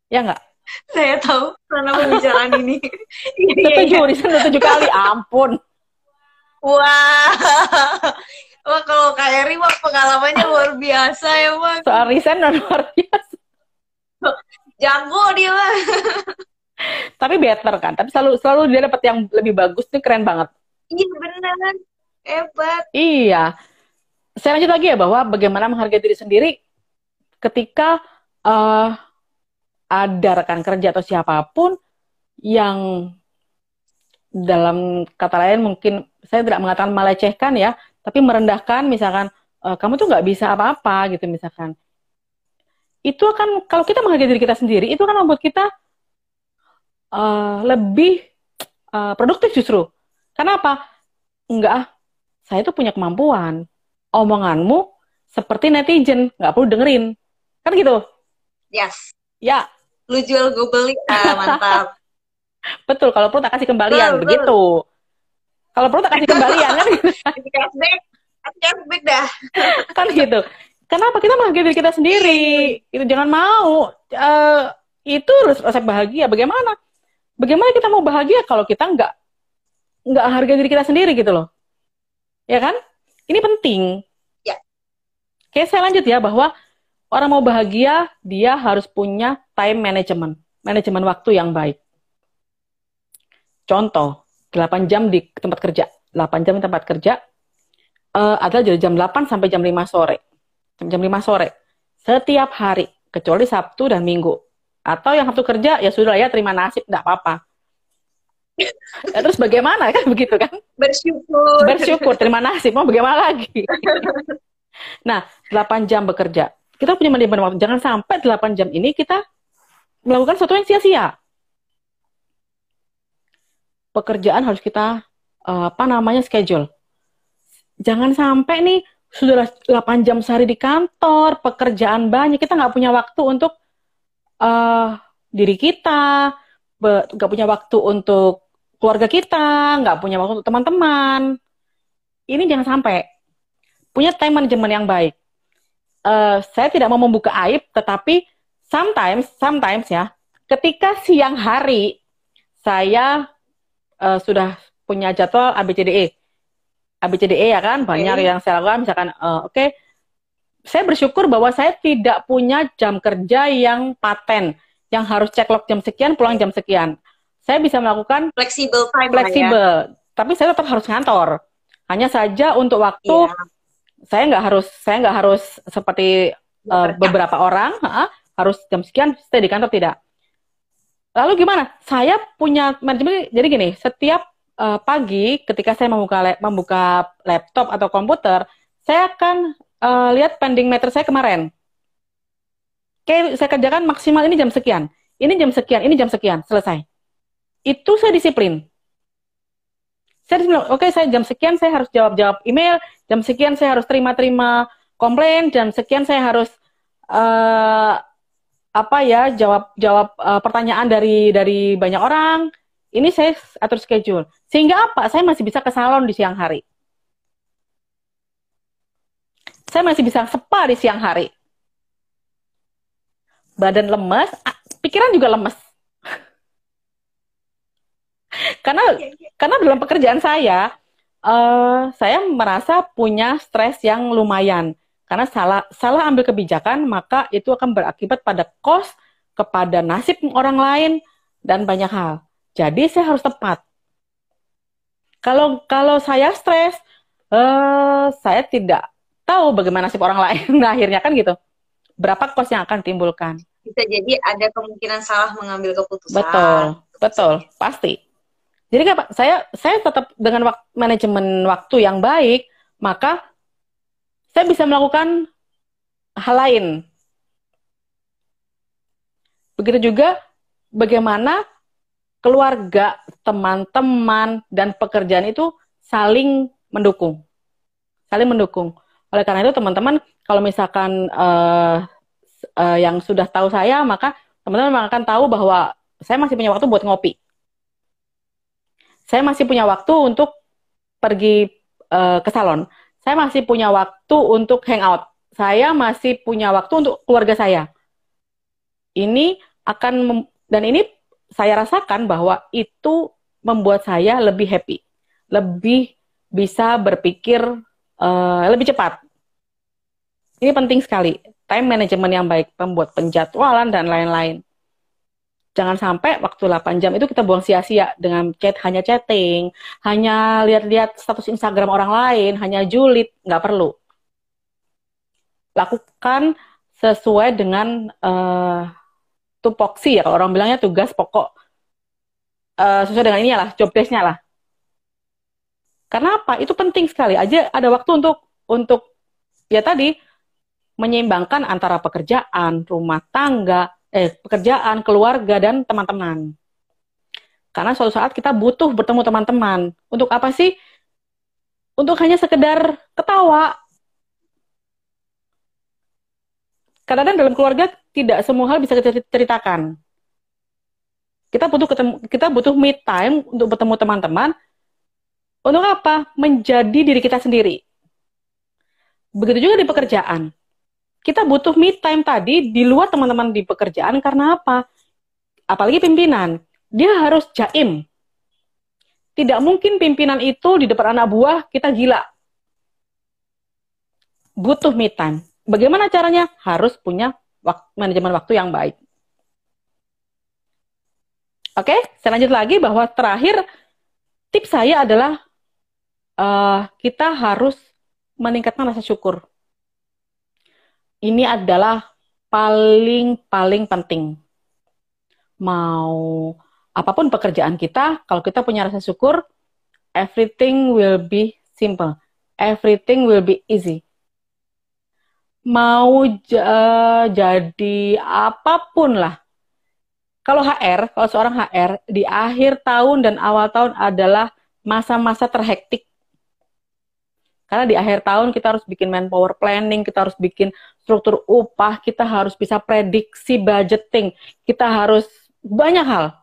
Ya enggak? Saya tahu karena pembicaraan <laughs> ini. Setuju, di sana tujuh kali, <laughs> ampun. Wah. Wah, kalau Kak Eri wah pengalamannya luar biasa ya, Bang. Soal resign luar biasa. <laughs> Jago dia, Bang <laughs> tapi better kan? Tapi selalu selalu dia dapat yang lebih bagus tuh keren banget. Iya benar hebat. Iya. Saya lanjut lagi ya bahwa bagaimana menghargai diri sendiri ketika uh, ada rekan kerja atau siapa pun yang dalam kata lain mungkin saya tidak mengatakan melecehkan ya, tapi merendahkan misalkan uh, kamu tuh nggak bisa apa-apa gitu misalkan. Itu akan kalau kita menghargai diri kita sendiri itu akan membuat kita uh, lebih uh, produktif justru. Karena apa? Enggak, saya itu punya kemampuan. Omonganmu seperti netizen, nggak perlu dengerin. Kan gitu? Yes. Ya. Lu jual gue beli, ah, mantap. <laughs> Betul, kalau perlu tak kasih kembalian, betul, begitu. Kalau perlu tak kasih kembalian kan? <laughs> cashback, cashback dah. kan gitu. Kenapa kita menghargai diri kita sendiri? Itu jangan mau. Uh, itu resep bahagia. Bagaimana? Bagaimana kita mau bahagia kalau kita nggak nggak harga diri kita sendiri gitu loh? Ya kan? Ini penting. Ya. Oke, saya lanjut ya bahwa orang mau bahagia dia harus punya time management, manajemen waktu yang baik. Contoh, 8 jam di tempat kerja. 8 jam di tempat kerja uh, adalah dari jam 8 sampai jam 5 sore. Jam 5 sore. Setiap hari, kecuali Sabtu dan Minggu. Atau yang Sabtu kerja, ya sudah ya terima nasib, tidak apa-apa. Ya, terus bagaimana kan <laughs> begitu kan? Bersyukur. Bersyukur, terima nasib. Mau bagaimana lagi? <laughs> nah, 8 jam bekerja. Kita punya manajemen waktu. Jangan sampai 8 jam ini kita melakukan sesuatu yang sia-sia pekerjaan harus kita uh, apa namanya schedule. Jangan sampai nih sudah 8 jam sehari di kantor, pekerjaan banyak, kita nggak punya waktu untuk uh, diri kita, nggak punya waktu untuk keluarga kita, nggak punya waktu untuk teman-teman. Ini jangan sampai. Punya time management yang baik. Uh, saya tidak mau membuka aib, tetapi sometimes, sometimes ya, ketika siang hari saya uh, sudah punya jadwal ABCDE. ABCDE ya kan, banyak okay. yang saya lakukan misalkan uh, oke okay, saya bersyukur bahwa saya tidak punya jam kerja yang paten, yang harus cek log jam sekian, pulang jam sekian. Saya bisa melakukan fleksibel time fleksibel, ya. tapi saya tetap harus ngantor. Hanya saja untuk waktu yeah. saya nggak harus saya nggak harus seperti uh, beberapa orang uh, harus jam sekian stay di kantor tidak. Lalu gimana? Saya punya manajemen jadi gini, setiap uh, pagi ketika saya membuka membuka laptop atau komputer, saya akan uh, lihat pending meter saya kemarin. Oke, saya kerjakan maksimal ini jam sekian, ini jam sekian, ini jam sekian, selesai. Itu saya disiplin. Saya disiplin, oke saya jam sekian saya harus jawab-jawab email, jam sekian saya harus terima-terima komplain, jam sekian saya harus uh, apa ya jawab jawab uh, pertanyaan dari dari banyak orang ini saya atur schedule. Sehingga apa? Saya masih bisa ke salon di siang hari. Saya masih bisa spa di siang hari. Badan lemes pikiran juga lemes. <laughs> Karena karena dalam pekerjaan saya uh, saya merasa punya stres yang lumayan. Karena salah salah ambil kebijakan, maka itu akan berakibat pada kos, kepada nasib orang lain dan banyak hal. Jadi saya harus tepat. Kalau kalau saya stres, uh, saya tidak tahu bagaimana nasib orang lain. <laughs> Nah, akhirnya kan gitu. Berapa kos yang akan timbulkan? Bisa jadi ada kemungkinan salah mengambil keputusan. Betul, betul, pasti. Jadi kan saya saya tetap dengan wak manajemen waktu yang baik, maka saya bisa melakukan hal lain. Begitu juga bagaimana keluarga, teman-teman, dan pekerjaan itu saling mendukung. Saling mendukung. Oleh karena itu teman-teman, kalau misalkan uh, uh, yang sudah tahu saya, maka teman-teman akan tahu bahwa saya masih punya waktu buat ngopi. Saya masih punya waktu untuk pergi uh, ke salon saya masih punya waktu untuk hangout. Saya masih punya waktu untuk keluarga saya. Ini akan dan ini saya rasakan bahwa itu membuat saya lebih happy, lebih bisa berpikir uh, lebih cepat. Ini penting sekali. Time management yang baik, pembuat penjadwalan dan lain-lain. Jangan sampai waktu 8 jam itu kita buang sia-sia dengan chat hanya chatting, hanya lihat-lihat status Instagram orang lain, hanya julid, nggak perlu. lakukan sesuai dengan uh, tupoksi ya kalau orang bilangnya tugas pokok. Uh, sesuai dengan ini lah job desk-nya lah. Karena apa? Itu penting sekali. Aja ada waktu untuk untuk ya tadi menyeimbangkan antara pekerjaan rumah tangga eh pekerjaan keluarga dan teman-teman. Karena suatu saat kita butuh bertemu teman-teman. Untuk apa sih? Untuk hanya sekedar ketawa kadang-kadang dalam keluarga tidak semua hal bisa kita ceritakan. Kita butuh ketemu, kita butuh me time untuk bertemu teman-teman. Untuk apa? Menjadi diri kita sendiri. Begitu juga di pekerjaan. Kita butuh me time tadi di luar teman-teman di pekerjaan karena apa? Apalagi pimpinan. Dia harus jaim. Tidak mungkin pimpinan itu di depan anak buah kita gila. Butuh me time Bagaimana caranya? Harus punya waktu, manajemen waktu yang baik. Oke, saya lanjut lagi bahwa terakhir tips saya adalah uh, kita harus meningkatkan rasa syukur. Ini adalah paling paling penting. Mau apa pun pekerjaan kita, kalau kita punya rasa syukur, everything will be simple. Everything will be easy mau uh, jadi apa pun lah. Kalau HR, kalau seorang HR di akhir tahun dan awal tahun adalah masa-masa terhektik. Karena di akhir tahun kita harus bikin manpower planning, kita harus bikin struktur upah, kita harus bisa prediksi budgeting, kita harus banyak hal.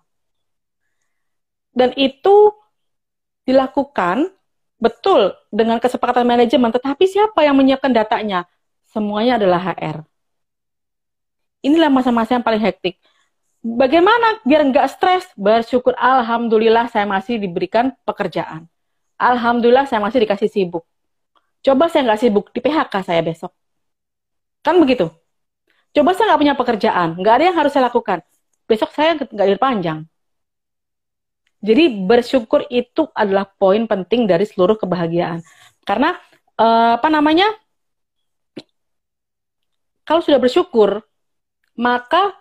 Dan itu dilakukan betul dengan kesepakatan manajemen, tetapi siapa yang menyiapkan datanya? Semuanya adalah HR. Inilah masa-masa yang paling hektik. Bagaimana biar nggak stres? Bersyukur Alhamdulillah saya masih diberikan pekerjaan. Alhamdulillah saya masih dikasih sibuk. Coba saya nggak sibuk, di PHK saya besok. Kan begitu? Coba saya nggak punya pekerjaan, nggak ada yang harus saya lakukan. Besok saya nggak panjang. Jadi bersyukur itu adalah poin penting dari seluruh kebahagiaan. Karena uh, apa namanya? Kalau sudah bersyukur, maka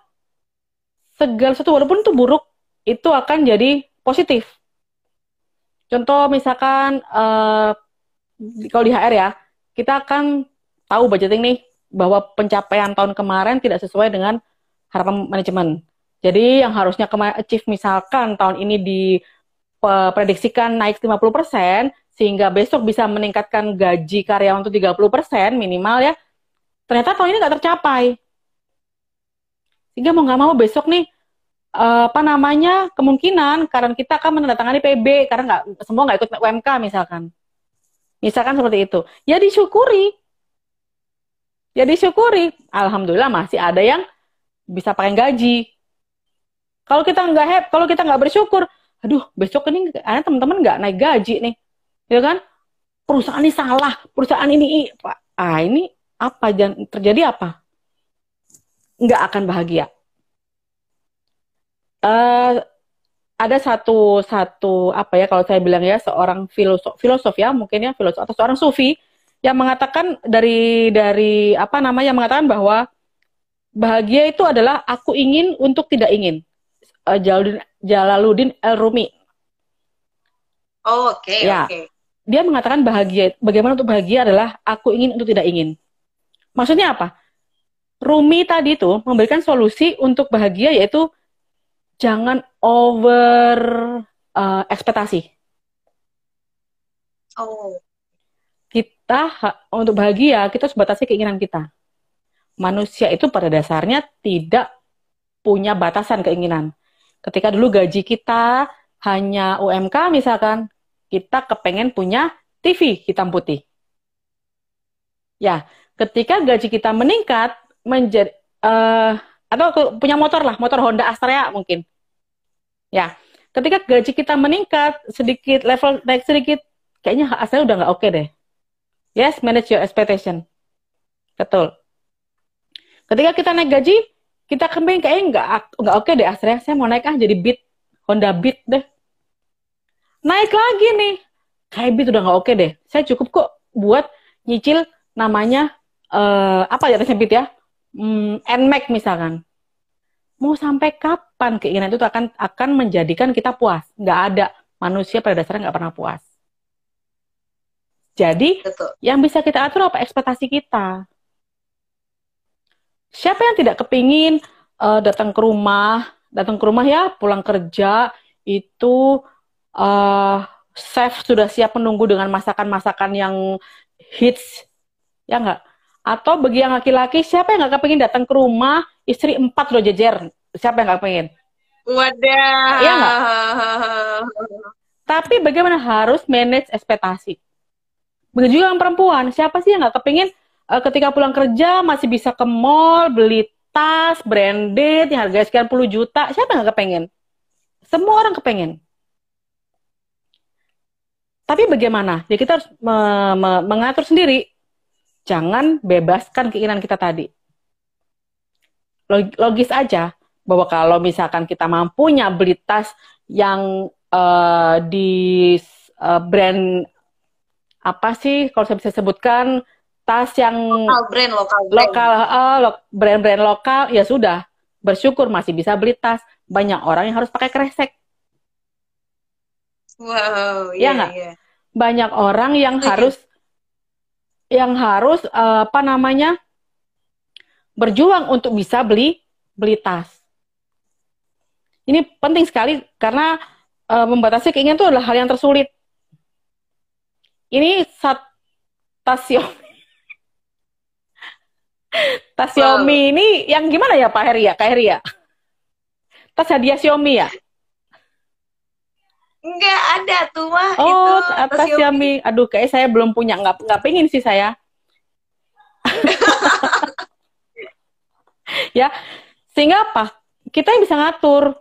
segala sesuatu walaupun itu buruk, itu akan jadi positif. Contoh misalkan uh, kalau di HR ya, kita akan tahu budgeting nih bahwa pencapaian tahun kemarin tidak sesuai dengan harapan manajemen. Jadi yang harusnya kemarin achieve misalkan tahun ini diprediksikan naik 50% sehingga besok bisa meningkatkan gaji karyawan untuk 30% minimal ya ternyata tahun ini nggak tercapai. Sehingga mau nggak mau besok nih uh, apa namanya kemungkinan karena kita akan menandatangani PB karena nggak semua nggak ikut UMK misalkan. Misalkan seperti itu. Ya disyukuri. Ya disyukuri. Alhamdulillah masih ada yang bisa pakai gaji. Kalau kita nggak have kalau kita nggak bersyukur aduh besok ini ada teman-teman nggak naik gaji nih. Ya kan? Perusahaan ini salah perusahaan ini pak ah ini apa dan terjadi apa? Nggak akan bahagia. Uh, ada satu satu apa ya kalau saya bilang ya seorang filosof filosof ya mungkin ya filosof atau seorang sufi yang mengatakan dari dari apa namanya mengatakan bahwa bahagia itu adalah aku ingin untuk tidak ingin uh, Jalaluddin Jalaluddin El Rumi. Oh, oke okay, ya. oke. Okay. Dia mengatakan bahagia bagaimana untuk bahagia adalah aku ingin untuk tidak ingin. Maksudnya apa? Rumi tadi itu memberikan solusi untuk bahagia yaitu jangan over uh, ekspektasi. Oh. Kita untuk bahagia kita harus batasi keinginan kita. Manusia itu pada dasarnya tidak punya batasan keinginan. Ketika dulu gaji kita hanya UMK misalkan, kita kepengen punya TV hitam putih. Ya, ketika gaji kita meningkat menjadi uh, atau punya motor lah, motor Honda Astrea mungkin. Ya, ketika gaji kita meningkat sedikit level naik sedikit, kayaknya Astrea udah nggak oke okay deh. Yes, manage your expectation. Betul. Ketika kita naik gaji, kita kembali kayaknya nggak nggak oke okay deh Astrea. Saya mau naik ah jadi Beat, Honda Beat deh. Naik lagi nih, kayak Beat udah nggak oke okay deh. Saya cukup kok buat nyicil namanya uh, apa ya sempit ya? Hmm, NMAX misalkan. Mau sampai kapan keinginan itu akan akan menjadikan kita puas? Nggak ada. Manusia pada dasarnya nggak pernah puas. Jadi Betul. yang bisa kita atur apa? Ekspektasi kita. Siapa yang tidak kepingin uh, datang ke rumah? Datang ke rumah ya pulang kerja itu uh, chef sudah siap menunggu dengan masakan-masakan yang hits. Ya nggak atau bagi yang laki-laki, siapa yang nggak kepingin datang ke rumah, istri empat loh jejer. Siapa yang nggak kepingin? Wadah. Iya nggak? Tapi bagaimana harus manage ekspektasi? Begitu juga yang perempuan. Siapa sih yang nggak kepingin uh, ketika pulang kerja masih bisa ke mall, beli tas, branded, yang harganya sekian puluh juta. Siapa yang nggak kepingin? Semua orang kepingin. Tapi bagaimana? Ya kita harus me me mengatur sendiri jangan bebaskan keinginan kita tadi. Logis aja bahwa kalau misalkan kita mampunya beli tas yang uh, di uh, brand apa sih kalau saya bisa sebutkan tas yang lokal brand lokal brand. lokal uh, lo, brand-brand lokal ya sudah bersyukur masih bisa beli tas banyak orang yang harus pakai kresek wow ya nggak yeah, yeah. banyak orang yang harus yang harus uh, apa namanya berjuang untuk bisa beli beli tas. Ini penting sekali karena uh, membatasi keinginan itu adalah hal yang tersulit. Ini saat tas Xiaomi. <laughs> tas Xiaomi ini yang gimana ya Pak Heri ya, Kak Heri ya? Tas hadiah Xiaomi ya? Enggak ada tuh mah oh, itu atas Xiaomi. Aduh, kayak saya belum punya. Nggak, nggak pengen sih saya. <laughs> ya, sehingga apa? Kita yang bisa ngatur.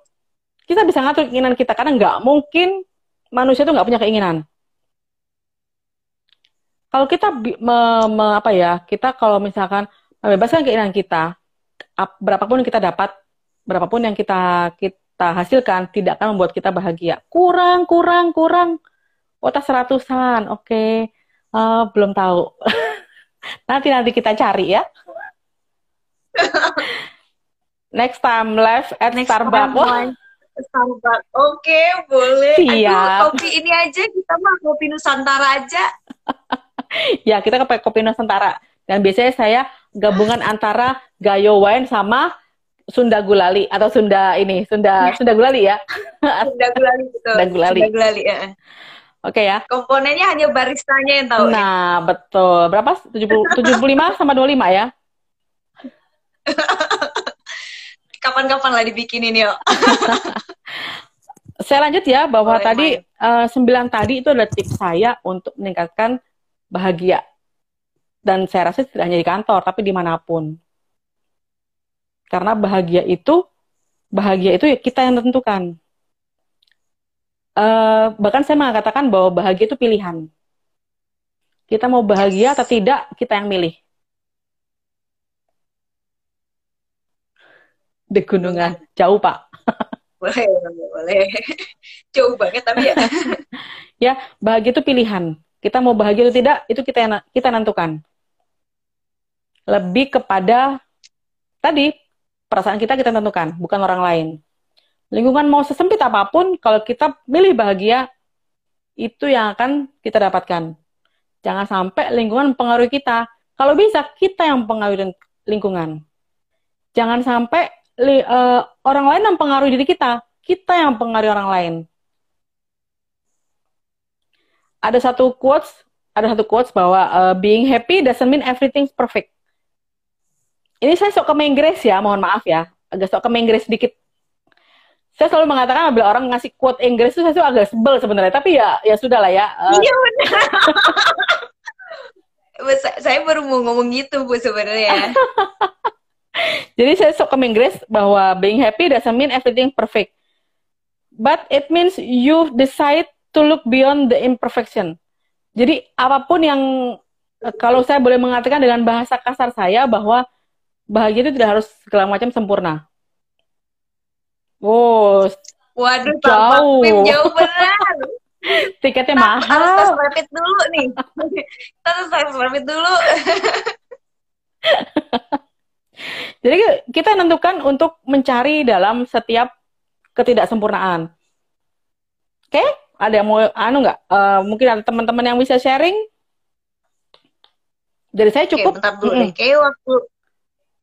Kita bisa ngatur keinginan kita. Karena nggak mungkin manusia itu nggak punya keinginan. Kalau kita me, me, apa ya, kita kalau misalkan membebaskan keinginan kita, berapapun yang kita dapat, berapapun yang kita, kita kita hasilkan tidak akan membuat kita bahagia. Kurang, kurang, kurang. Otak seratusan, oke. Okay. Uh, eh, belum tahu. <laughs> nanti nanti kita cari ya. <laughs> Next time live at Next Starbucks. Starbucks. Oke, okay, boleh. Siap. Aduh, kopi ini aja kita mah kopi Nusantara aja. <laughs> ya, kita pakai kopi Nusantara. Dan biasanya saya gabungan antara Gayo Wine sama Sunda Gulali atau Sunda ini Sunda Sunda Gulali ya <laughs> Sunda Gulali betul Sunda Gulali Sunda Gulali ya Oke okay, ya. Komponennya hanya baristanya yang tahu. Ya? Nah, ya? betul. Berapa? 70, 75 <laughs> sama 25 ya? <laughs> Kapan-kapan lah dibikinin yuk. saya lanjut ya bahwa Boleh tadi uh, sembilan tadi itu adalah tips saya untuk meningkatkan bahagia. Dan saya rasa tidak hanya di kantor, tapi di mana pun. Karena bahagia itu, bahagia itu ya kita yang tentukan. Uh, bahkan saya mengatakan bahwa bahagia itu pilihan. Kita mau bahagia atau tidak, kita yang milih. Di gunungan, jauh Pak. <laughs> boleh, boleh. Jauh banget tapi ya. <laughs> ya, bahagia itu pilihan. Kita mau bahagia atau tidak, itu kita yang kita nentukan. Lebih kepada tadi perasaan kita kita tentukan, bukan orang lain. Lingkungan mau sesempit apa pun, kalau kita milih bahagia, itu yang akan kita dapatkan. Jangan sampai lingkungan mempengaruhi kita. Kalau bisa, kita yang mempengaruhi lingkungan. Jangan sampai li, uh, orang lain mempengaruhi diri kita. Kita yang mempengaruhi orang lain. Ada satu quotes, ada satu quotes bahwa uh, being happy doesn't mean everything's perfect ini saya sok ke Inggris ya, mohon maaf ya, agak sok ke Inggris sedikit. Saya selalu mengatakan bila orang ngasih quote Inggris itu saya tuh agak sebel sebenarnya, tapi ya ya sudah lah ya. Uh, iya benar. <laughs> saya baru mau ngomong gitu bu sebenarnya. <laughs> Jadi saya sok ke Inggris bahwa being happy doesn't mean everything perfect. But it means you decide to look beyond the imperfection. Jadi apa pun yang kalau saya boleh mengatakan dengan bahasa kasar saya bahwa bahagia itu tidak harus segala macam sempurna. Wow, waduh, jauh, jauh benar. <laughs> Tiketnya mahal. Harus tes rapid dulu nih. <laughs> Kita harus tes rapid dulu. <laughs> Jadi kita tentukan untuk mencari dalam setiap ketidaksempurnaan. Oke, ada yang mau anu nggak? Uh, mungkin ada teman-teman yang bisa sharing? Dari saya cukup. Oke, bentar dulu mm -hmm. deh. Kayak waktu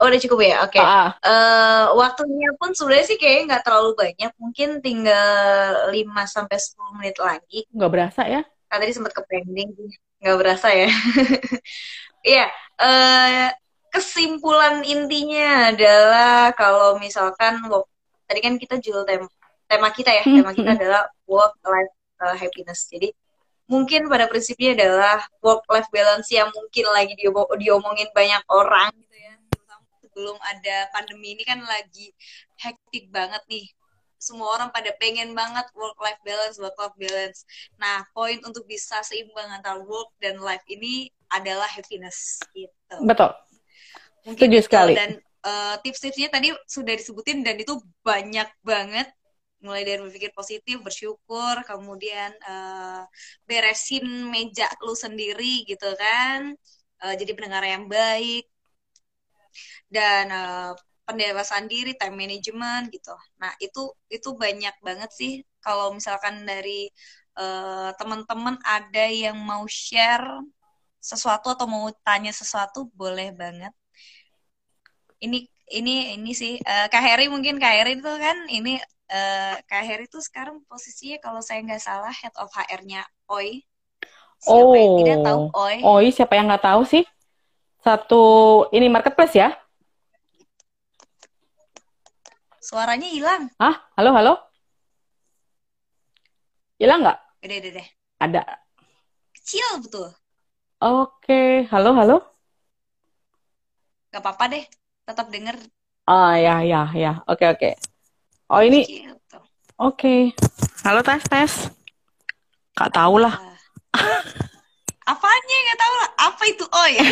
Oh, udah cukup ya? Oke. Okay. Ah. Uh, waktunya pun sebenarnya sih kayaknya nggak terlalu banyak. Mungkin tinggal 5 sampai 10 menit lagi. Nggak berasa ya? Kan tadi sempat ke pending. Nggak berasa ya? <laughs> Iya. uh, kesimpulan intinya adalah kalau misalkan tadi kan kita jual tema tema kita ya, tema kita adalah work life uh, happiness. Jadi mungkin pada prinsipnya adalah work life balance yang mungkin lagi diomongin banyak orang sebelum ada pandemi ini kan lagi hektik banget nih. Semua orang pada pengen banget work life balance work life balance. Nah poin untuk bisa seimbang antara work dan life ini adalah happiness gitu. Betul. Mungkin setuju sekali. dan uh, tips-tipsnya tadi sudah disebutin dan itu banyak banget. Mulai dari berpikir positif, bersyukur, kemudian uh, beresin meja lu sendiri gitu kan, uh, jadi pendengar yang baik, dan uh, pendewasaan diri, time management gitu. Nah itu itu banyak banget sih kalau misalkan dari uh, teman-teman ada yang mau share sesuatu atau mau tanya sesuatu boleh banget. Ini ini ini sih uh, Kak Heri mungkin Kak Heri itu kan ini uh, Kak Heri itu sekarang posisinya kalau saya nggak salah head of HR-nya OI. Siapa oh, yang tidak tahu OI? OI siapa yang nggak tahu sih? Satu ini marketplace ya? Suaranya hilang. Ah, halo, halo? Hilang nggak? Udah, udah, deh. Ada. Kecil betul. Oke, halo, halo? Gak apa-apa deh, tetap denger. Ah, ya, ya, ya. Oke, oke. Oh, ini... Oke. Halo, tes, tes. Gak tau lah. <laughs> Apanya gak tau lah. Apa itu? Oh ya. <laughs>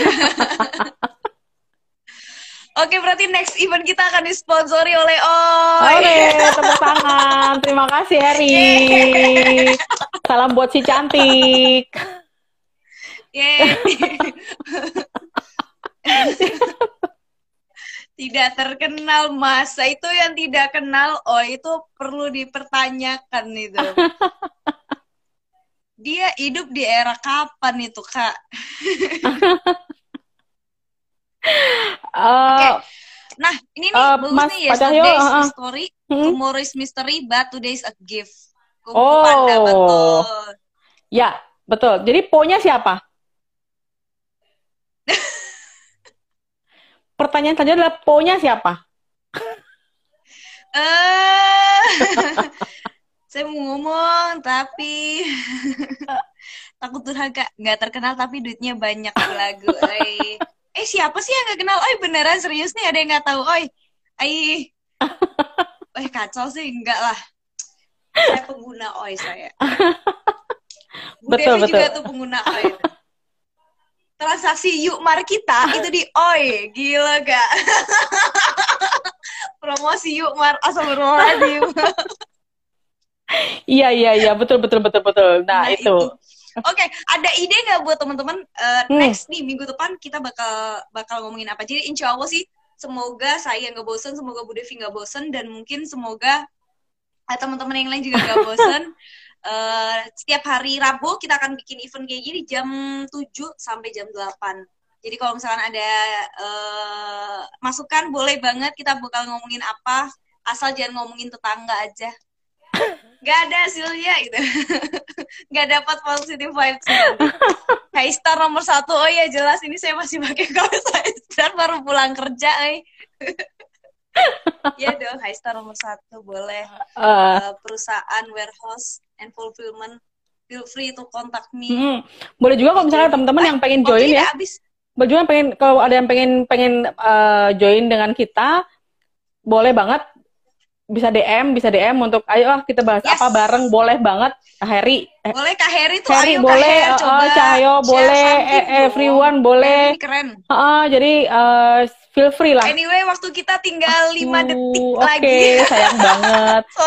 Oke, berarti next event kita akan disponsori oleh Oi. Oke, tepuk tangan. Terima kasih, Eri. Salam buat si cantik. Yeay. <laughs> tidak terkenal masa itu yang tidak kenal oh itu perlu dipertanyakan itu <laughs> dia hidup di era kapan itu kak Uh, <laughs> Oke. Okay. Nah, ini nih uh, bagus Mas nih yesterday is uh, uh. story, hmm? tomorrow is mystery, but today is a gift. Kumpul oh. Panda, betul. Ya, betul. Jadi ponya siapa? <laughs> Pertanyaan saja adalah ponya siapa? Eh, <laughs> saya mau ngomong tapi <laughs> takut durhaka. Nggak terkenal tapi duitnya banyak lagu. Eh eh siapa sih yang gak kenal? Oi beneran serius nih ada yang nggak tahu? Oi ai. <laughs> Eh kacau sih enggak lah. Saya pengguna oi saya. <laughs> Bu betul, Devi betul. juga tuh pengguna oi. Transaksi yuk mari kita. Itu di oi. Gila gak promosi yuk mar. Asal berwajib iya iya iya betul betul betul betul nah, nah itu, itu Oke, okay, ada ide nggak buat teman-teman uh, hmm. next nih minggu depan kita bakal bakal ngomongin apa? Jadi insya Allah sih semoga saya nggak bosen, semoga Bu Devi nggak bosen dan mungkin semoga uh, teman-teman yang lain juga nggak <laughs> bosen. uh, setiap hari Rabu kita akan bikin event kayak gini jam 7 sampai jam 8. Jadi kalau misalkan ada uh, masukan boleh banget kita bakal ngomongin apa asal jangan ngomongin tetangga aja gak ada hasilnya gitu. <laughs> Gak dapat positive vibes. <laughs> High Star nomor satu. Oh ya jelas ini saya masih pakai <laughs> kaos High Star baru pulang kerja eh. ya dong High Star nomor satu boleh. Uh. Uh, perusahaan warehouse and fulfillment. Feel free to contact me. Hmm. boleh juga kalau misalnya teman-teman yang pengen join okay, ya. abis. boleh juga pengen kalau ada yang pengen pengen uh, join dengan kita boleh banget bisa DM, bisa DM untuk ayo ah kita bahas yes. apa bareng boleh banget Kak Heri. Eh, boleh Kak Heri tuh Heri ayo boleh, Kak Heri, coba uh, Cahyo boleh, eh, everyone boleh. keren. Uh, jadi uh, feel free lah. Anyway, waktu kita tinggal lima detik okay, lagi. Oke, sayang <laughs> banget.